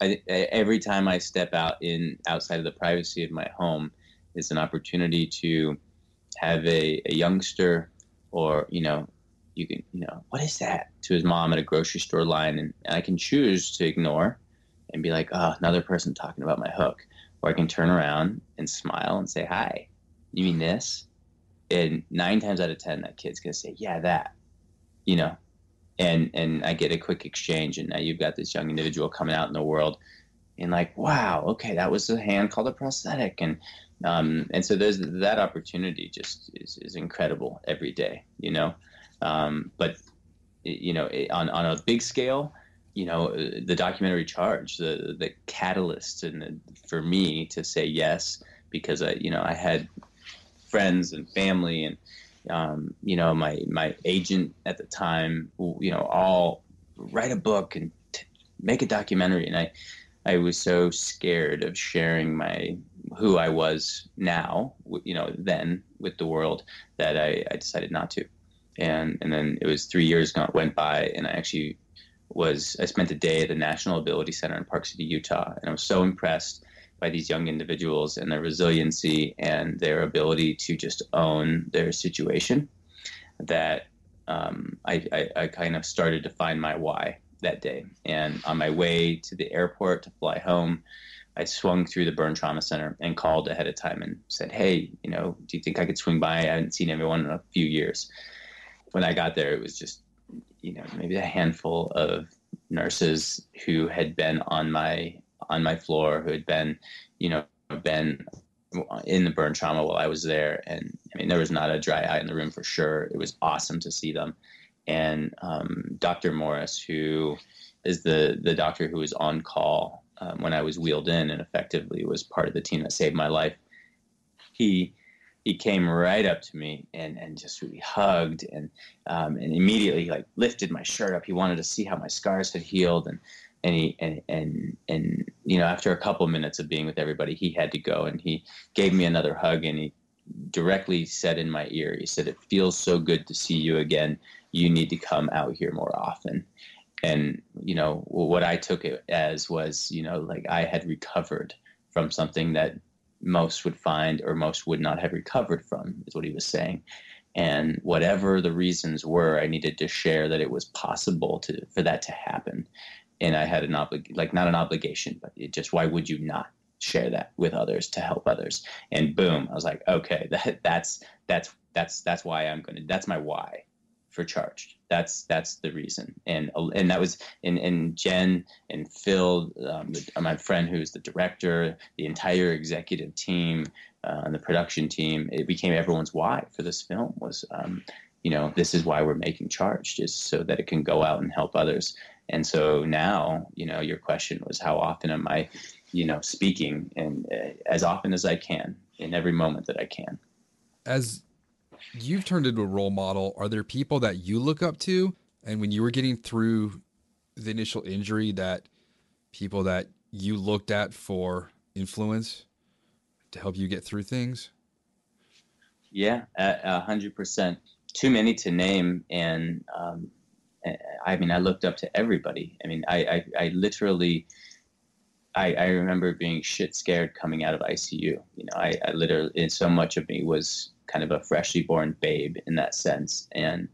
I, every time I step out in outside of the privacy of my home is an opportunity to have a, a youngster or you know you can you know what is that to his mom at a grocery store line and, and I can choose to ignore and be like oh another person talking about my hook or I can turn around and smile and say hi you mean this? And nine times out of ten that kid's gonna say yeah that you know? And and I get a quick exchange, and now you've got this young individual coming out in the world, and like, wow, okay, that was a hand called a prosthetic, and um, and so there's that opportunity just is, is incredible every day, you know, um, but you know, on on a big scale, you know, the documentary charge, the the catalyst, and for me to say yes because I, you know, I had friends and family and um, you know, my my agent at the time, you know, all write a book and t- make a documentary, and I I was so scared of sharing my who I was now, you know, then with the world that I, I decided not to, and and then it was three years went by, and I actually was I spent a day at the National Ability Center in Park City, Utah, and I was so impressed by these young individuals and their resiliency and their ability to just own their situation that um, I, I, I, kind of started to find my why that day. And on my way to the airport to fly home, I swung through the burn trauma center and called ahead of time and said, Hey, you know, do you think I could swing by? I haven't seen everyone in a few years. When I got there, it was just, you know, maybe a handful of nurses who had been on my on my floor who had been, you know, been in the burn trauma while I was there. And I mean, there was not a dry eye in the room for sure. It was awesome to see them. And um, Dr. Morris, who is the, the doctor who was on call um, when I was wheeled in and effectively was part of the team that saved my life, he he came right up to me and, and just really hugged and um, and immediately like lifted my shirt up. He wanted to see how my scars had healed and and he and and and you know after a couple minutes of being with everybody he had to go and he gave me another hug and he directly said in my ear he said it feels so good to see you again you need to come out here more often and you know what i took it as was you know like i had recovered from something that most would find or most would not have recovered from, is what he was saying. And whatever the reasons were, I needed to share that it was possible to for that to happen. And I had an oblig like not an obligation, but it just why would you not share that with others to help others? And boom, I was like, okay, that that's that's that's that's why I'm gonna that's my why for charged. That's that's the reason, and and that was in in Jen and Phil, um, the, my friend who's the director, the entire executive team, uh, and the production team. It became everyone's why for this film was, um, you know, this is why we're making charged, is so that it can go out and help others. And so now, you know, your question was how often am I, you know, speaking, and uh, as often as I can in every moment that I can. As you've turned into a role model. Are there people that you look up to? And when you were getting through the initial injury, that people that you looked at for influence to help you get through things? Yeah, a hundred percent. Too many to name, and um, I mean, I looked up to everybody. I mean, I, I, I literally, I, I remember being shit scared coming out of ICU. You know, I, I literally, and so much of me was kind of a freshly born babe in that sense. And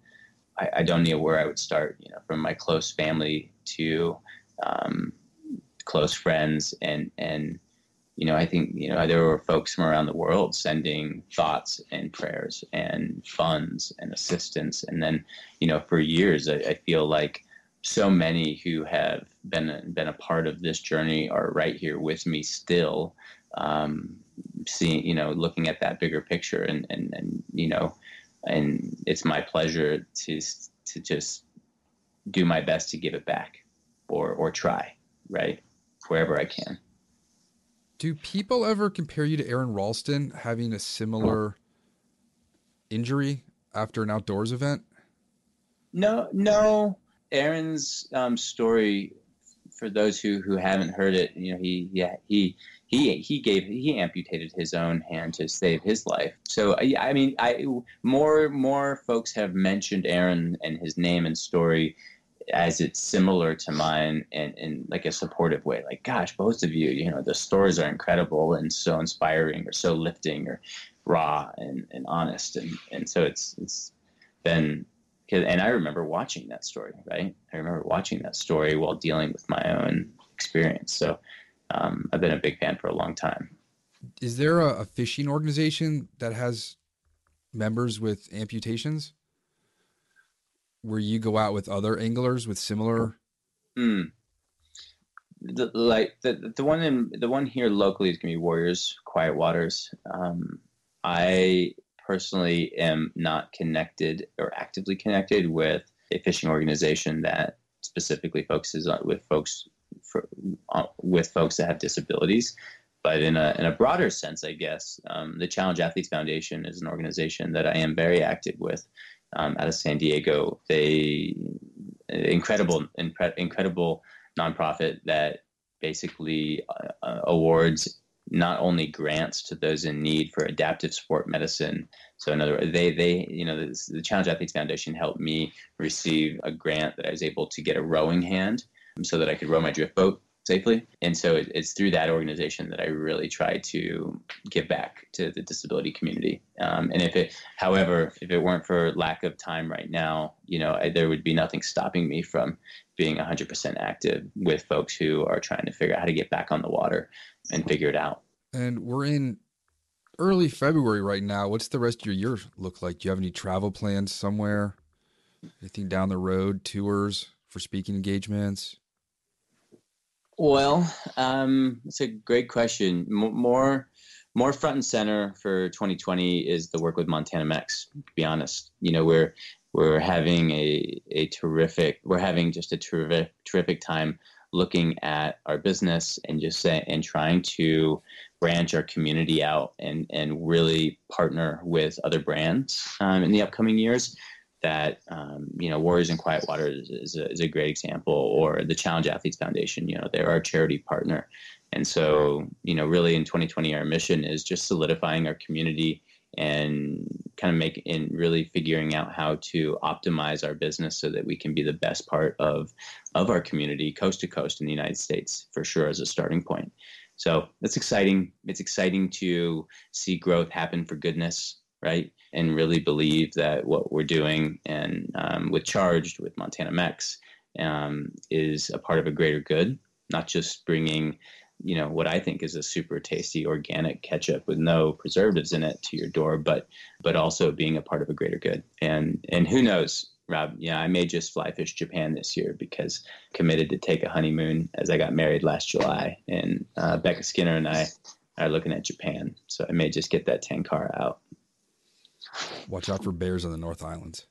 I, I don't know where I would start, you know, from my close family to um, close friends. And, and, you know, I think, you know, there were folks from around the world sending thoughts and prayers and funds and assistance. And then, you know, for years, I, I feel like so many who have been, been a part of this journey are right here with me still. Um, seeing, you know, looking at that bigger picture and, and, and, you know, and it's my pleasure to, to just do my best to give it back or, or try, right. Wherever I can. Do people ever compare you to Aron Ralston having a similar injury after an outdoors event? No, no. Aron's um, story, for those who, who haven't heard it, you know, he, yeah, he, he he gave he amputated his own hand to save his life. So I mean, I more more folks have mentioned Aron and his name and story as it's similar to mine in, in like a supportive way. Like, gosh, both of you, you know, the stories are incredible and so inspiring or so lifting or raw and, and honest. And, and so it's, it's been, and I remember watching that story, right? I remember watching that story while dealing with my own experience. So um, I've been a big fan for a long time. Is there a, a fishing organization that has members with amputations? Where you go out with other anglers with similar? Hmm. The, like the the one in the one here locally is gonna be Warriors Quiet Waters. Um, I personally am not connected or actively connected with a fishing organization that specifically focuses on with folks for, uh, with folks that have disabilities. But in a, in a broader sense, I guess, um, the Challenge Athletes Foundation is an organization that I am very active with um, out of San Diego. They incredible, incredible nonprofit that basically uh, awards not only grants to those in need for adaptive sport medicine. So in other words, they they you know the, the Challenge Athletes Foundation helped me receive a grant that I was able to get a rowing hand so that I could row my drift boat safely. And so it, it's through that organization that I really try to give back to the disability community. Um, and if it, however, if it weren't for lack of time right now, you know, I, there would be nothing stopping me from being 100% active with folks who are trying to figure out how to get back on the water and figure it out. And we're in early February right now. What's the rest of your year look like? Do you have any travel plans somewhere? Anything down the road, tours for speaking engagements? Well, um, it's a great question. M- more, more front and center for 2020 is the work with Montana Mex. To be honest, you know we're we're having a a terrific we're having just a terrific terrific time looking at our business and just say and trying to branch our community out and and really partner with other brands um, in the upcoming years that um, you know Warriors in Quiet Water is, is, a, is, a, great example, or the Challenge Athletes Foundation. You know, they're our charity partner, and so you know, really in 2020, our mission is just solidifying our community and kind of make in really figuring out how to optimize our business so that we can be the best part of of our community, coast to coast in the United States, for sure, as a starting point. So it's exciting. It's exciting to see growth happen for goodness, right? And really believe that what we're doing and um, with Charged, with Montana Mex, um, is a part of a greater good, not just bringing, you know, what I think is a super tasty organic ketchup with no preservatives in it to your door, but but also being a part of a greater good. And and who knows, Rob, yeah, I may just fly fish Japan this year because committed to take a honeymoon as I got married last July, and uh, Becca Skinner and I are looking at Japan. So I may just get that Tenkara out. Watch out for bears on the North Islands.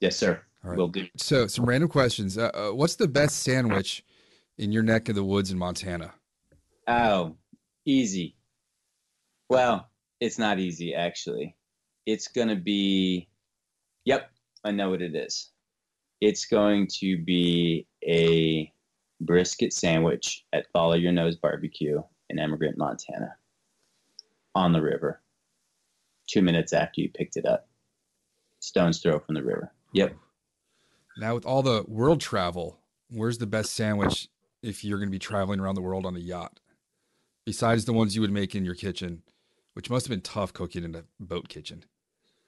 Yes, sir. All right. Will do. So, some random questions. Uh, uh, what's the best sandwich in your neck of the woods in Montana? Oh, easy. Well, it's not easy actually. It's gonna be. Yep, I know what it is. It's going to be a brisket sandwich at Follow Your Nose Barbecue in Emigrant, Montana, on the river. Two minutes after you picked it up, stone's throw from the river. Yep. Now, with all the world travel, where's the best sandwich if you're going to be traveling around the world on a yacht? Besides the ones you would make in your kitchen, which must have been tough cooking in a boat kitchen.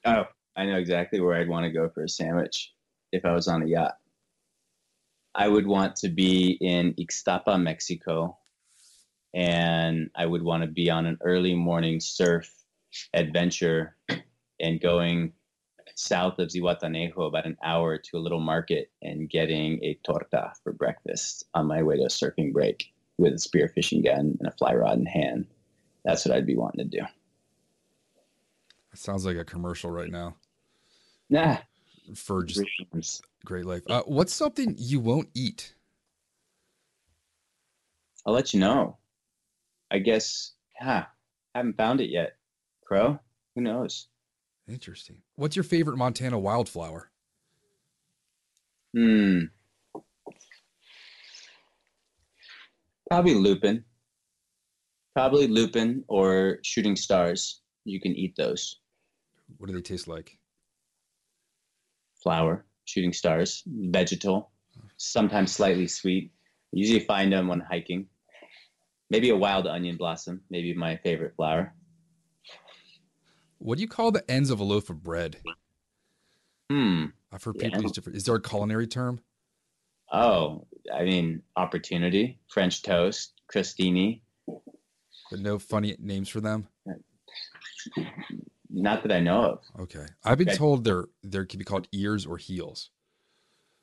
Oh, I know exactly where I'd want to go for a sandwich if I was on a yacht. I would want to be in Ixtapa, Mexico, and I would want to be on an early morning surf adventure and going south of Zihuatanejo about an hour to a little market and getting a torta for breakfast on my way to a surfing break with a spearfishing gun and a fly rod in hand. That's what I'd be wanting to do. That sounds like a commercial right now Nah, for just dreams. great life. Uh, what's something you won't eat? I'll let you know. I guess, huh, haven't found it yet. Crow? Who knows? Interesting. What's your favorite Montana wildflower? Hmm. Probably lupin. Probably lupin or shooting stars. You can eat those. What do they taste like? Flower, shooting stars, vegetal, sometimes slightly sweet. Usually find them when hiking. Maybe a wild onion blossom, maybe my favorite flower. What do you call the ends of a loaf of bread? Hmm. I've heard Yeah. people use different. Is there a culinary term? Oh, I mean, opportunity, French toast, crostini. But no funny names for them. Not that I know of. Okay, I've been Okay. told they're they can be called ears or heels.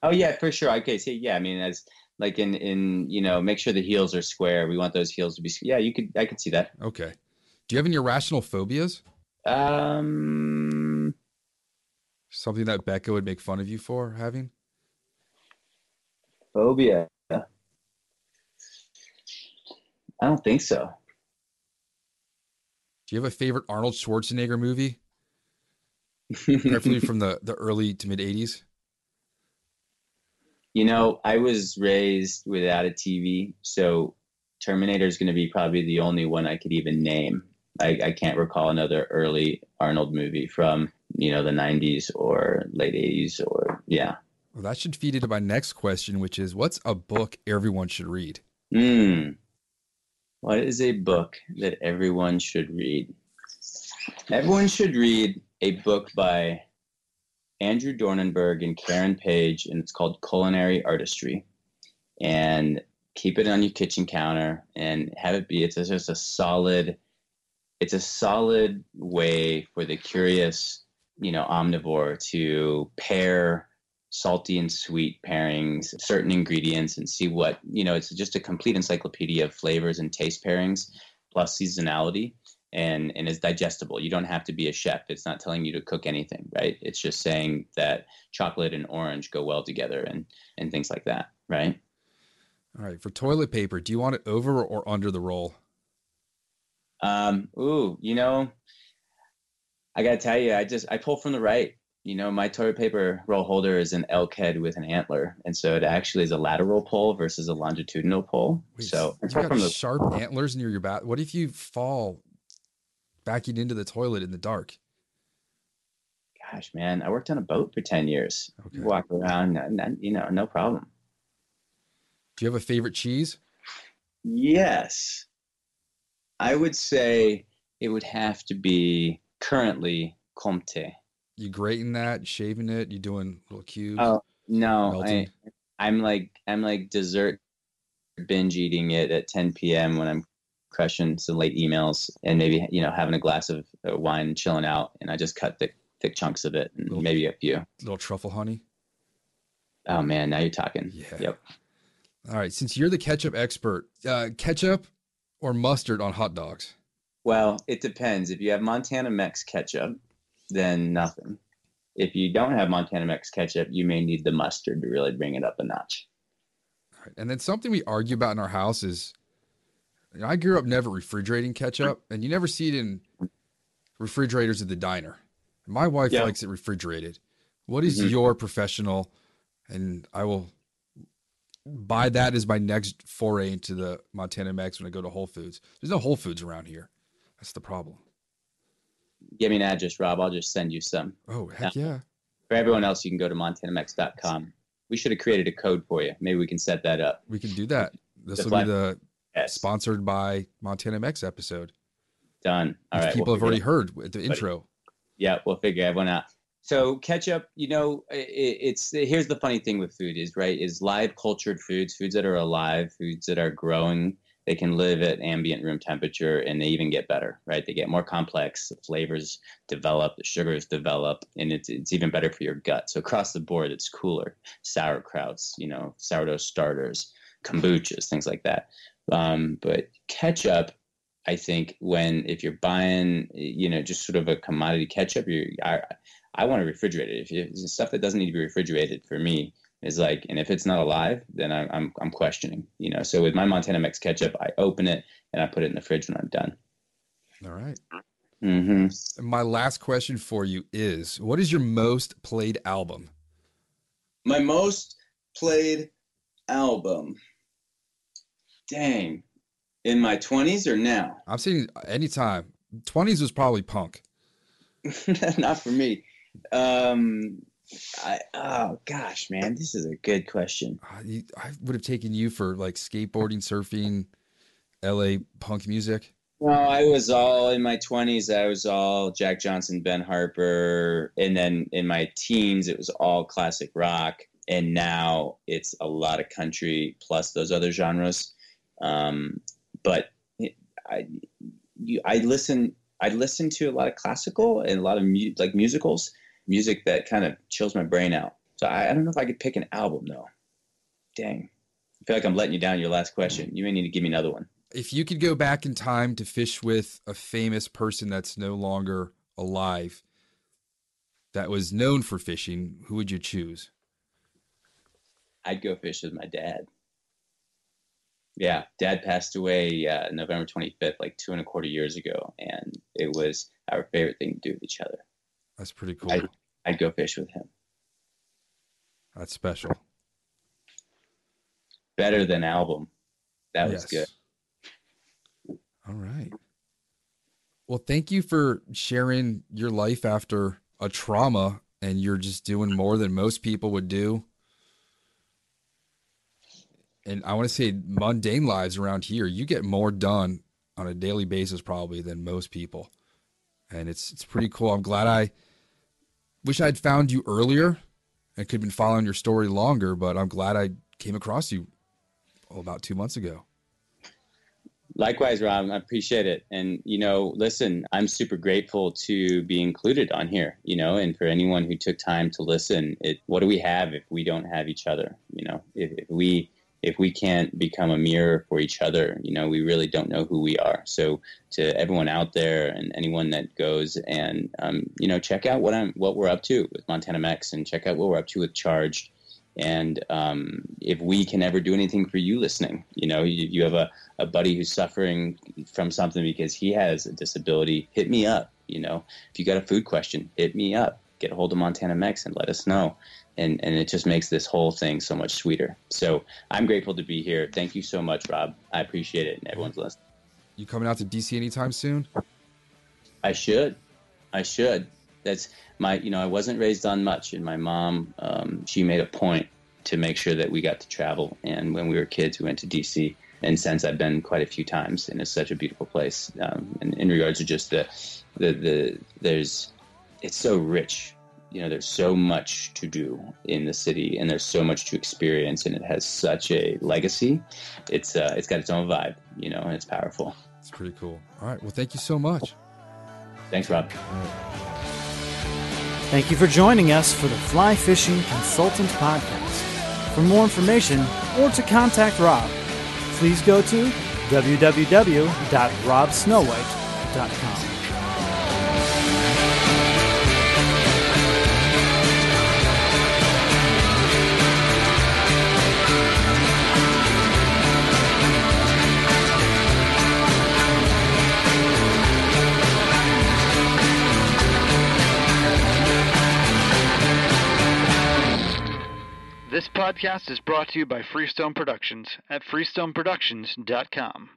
Oh yeah, for sure. Okay, so yeah, I mean, as like in in you know, make sure the heels are square. We want those heels to be. Yeah, you could. I could see that. Okay. Do you have any irrational phobias? Um, Something that Becca would make fun of you for having? phobia. I don't think so. Do you have a favorite Arnold Schwarzenegger movie? Preferably from the, the early to mid 80s? You know, I was raised without a TV, so Terminator is going to be probably the only one I could even name. I, I can't recall another early Arnold movie from you know the '90s or late '80s or yeah. Well, that should feed into my next question, which is what's a book everyone should read? Hmm. What is a book that everyone should read? Everyone should read a book by Andrew Dornenburg and Karen Page, and it's called Culinary Artistry. And keep it on your kitchen counter and have it be. It's just a solid. It's a solid way for the curious, you know, omnivore to pair salty and sweet pairings, certain ingredients, and see what, you know, it's just a complete encyclopedia of flavors and taste pairings plus seasonality and and is digestible. You don't have to be a chef. It's not telling you to cook anything, right? It's just saying that chocolate and orange go well together and and things like that, right? All right. For toilet paper, do you want it over or under the roll? Um, ooh, you know, I gotta tell you, I just I pull from the right. You know, my toilet paper roll holder is an elk head with an antler, and so it actually is a lateral pull versus a longitudinal pull. Wait, so you pull got from the sharp antlers near your back. What if you fall backing into the toilet in the dark? gosh, man, I worked on a boat for ten years. Okay. Walk around, you know, no problem. Do you have a favorite cheese? Yes, I would say it would have to be currently Comte. You grating that, shaving it, you doing little cubes? Oh no, I, I'm like I'm like dessert binge eating it at 10 p.m. when I'm crushing some late emails and maybe you know having a glass of uh, wine, chilling out, and I just cut thick thick chunks of it, and Little- maybe a few. little truffle honey. Oh man, now you're talking. Yeah. Yep. All right, since you're the ketchup expert, uh, ketchup or mustard on hot dogs? Well, it depends. If you have Montana Mex ketchup, then nothing. If you don't have Montana Mex ketchup, you may need the mustard to really bring it up a notch. All right. And then something we argue about in our house is you know, I grew up never refrigerating ketchup, and you never see it in refrigerators at the diner. My wife Yeah. likes it refrigerated. What is Mhm. your professional? And I will buy that as my next foray into the Montana Mex when I go to Whole Foods. There's no Whole Foods around here. That's the problem. Give me an address, Rob. I'll just send you some. Oh, heck yeah. For everyone else, you can go to montanamex.com. We should have created a code for you. Maybe we can set that up. We can do that. This will be the Yes. sponsored by Montana Mex episode. Done. All right. people we'll have already heard the intro. Yeah, we'll figure everyone out. So ketchup, you know, i it's here's the funny thing with food is right is live cultured foods, foods that are alive, foods that are growing. They can live at ambient room temperature, and they even get better, right? They get more complex. Flavors develop, the sugars develop, and it's it's even better for your gut. So across the board, it's cooler. Sauerkrauts, you know, sourdough starters, kombuchas, things like that. Um, but ketchup, I think when if you're buying, you know, just sort of a commodity ketchup, you I want to refrigerate it. If it's stuff that doesn't need to be refrigerated for me is like, and if it's not alive, then I'm I'm, I'm questioning, you know. So with my Montana Mex ketchup, I open it and I put it in the fridge when I'm done. All right. hmm my last question for you is what is your most played album? My most played album. Dang, in my 20s or now? I'm saying anytime. 20s was probably punk. Not for me. Um, I oh gosh, man, this is a good question. Uh, you- I would have taken you for like skateboarding, surfing, LA punk music. No, I was all in my twenties. I was all Jack Johnson, Ben Harper, and then in my teens, it was all classic rock. And now it's a lot of country plus those other genres. Um, but it- I, you, I listen. I listen to a lot of classical and a lot of mu- like musicals, music that kind of chills my brain out. So I, I don't know if I could pick an album though. Dang, I feel like I'm letting you down. Your last question. You may need to give me another one. If you could go back in time to fish with a famous person that's no longer alive that was known for fishing, who would you choose? I'd go fish with my dad. Yeah, dad passed away uh, November 25th, like two and a quarter years ago, and it was our favorite thing to do with each other. That's pretty cool. I- I'd go fish with him. That's special. Better than album. That was good. All right. Well, thank you for sharing your life after a trauma and you're just doing more than most people would do. And I want to say mundane lives around here, you get more done on a daily basis probably than most people. And it's it's pretty cool. I'm glad I wish I'd found you earlier and could have been following your story longer, but I'm glad I came across you oh, about two months ago. Likewise, Rob, I appreciate it. And, you know, listen, I'm super grateful to be included on here, you know, and for anyone who took time to listen, it, what do we have if we don't have each other? You know, if, if we, if we can't become a mirror for each other, you know, we really don't know who we are. So to everyone out there and anyone that goes and, um, you know, check out what I'm, what we're up to with Montana Mex and check out what we're up to with Charged. And um, if we can ever do anything for you listening, you know, you, you have a, a buddy who's suffering from something because he has a disability, hit me up. You know, if you got a food question, hit me up. Get a hold of Montana Mex and let us know. And, and it just makes this whole thing so much sweeter. So I'm grateful to be here. Thank you so much, Rob. I appreciate it. And everyone's listening. You coming out to DC anytime soon? I should. I should. That's my, you know, I wasn't raised on much, and my mom, um, she made a point to make sure that we got to travel. And when we were kids, we went to DC and since I've been quite a few times, and it's such a beautiful place. Um, and in regards to just the, the the there's, it's so rich. You know, there's so much to do in the city, and there's so much to experience, and it has such a legacy. It's uh, it's got its own vibe, you know, and it's powerful. It's pretty cool. All right. Well, thank you so much. Thanks, Rob. Thank you for joining us for the Fly Fishing Consultant Podcast. For more information or to contact Rob, please go to www.robsnowhite.com. This podcast is brought to you by Freestone Productions at freestoneproductions.com.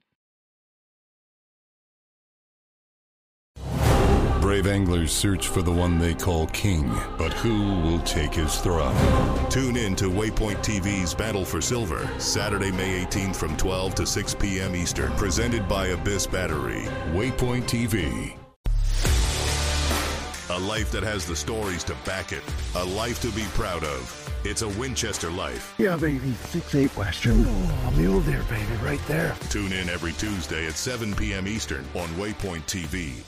Brave anglers search for the one they call king, but who will take his throne? Tune in to Waypoint TV's Battle for Silver, Saturday, May 18th from 12 to 6 p.m. Eastern, presented by Abyss Battery. Waypoint TV. A life that has the stories to back it, a life to be proud of. It's a Winchester life. Yeah, baby. Six eight Western. Oh, mule deer, baby, right there. Tune in every Tuesday at 7 p.m. Eastern on Waypoint TV.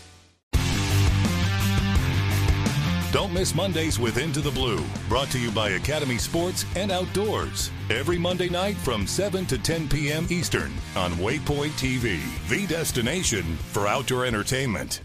Don't miss Mondays with Into the Blue, brought to you by Academy Sports and Outdoors. Every Monday night from 7 to 10 p.m. Eastern on Waypoint TV, the destination for outdoor entertainment.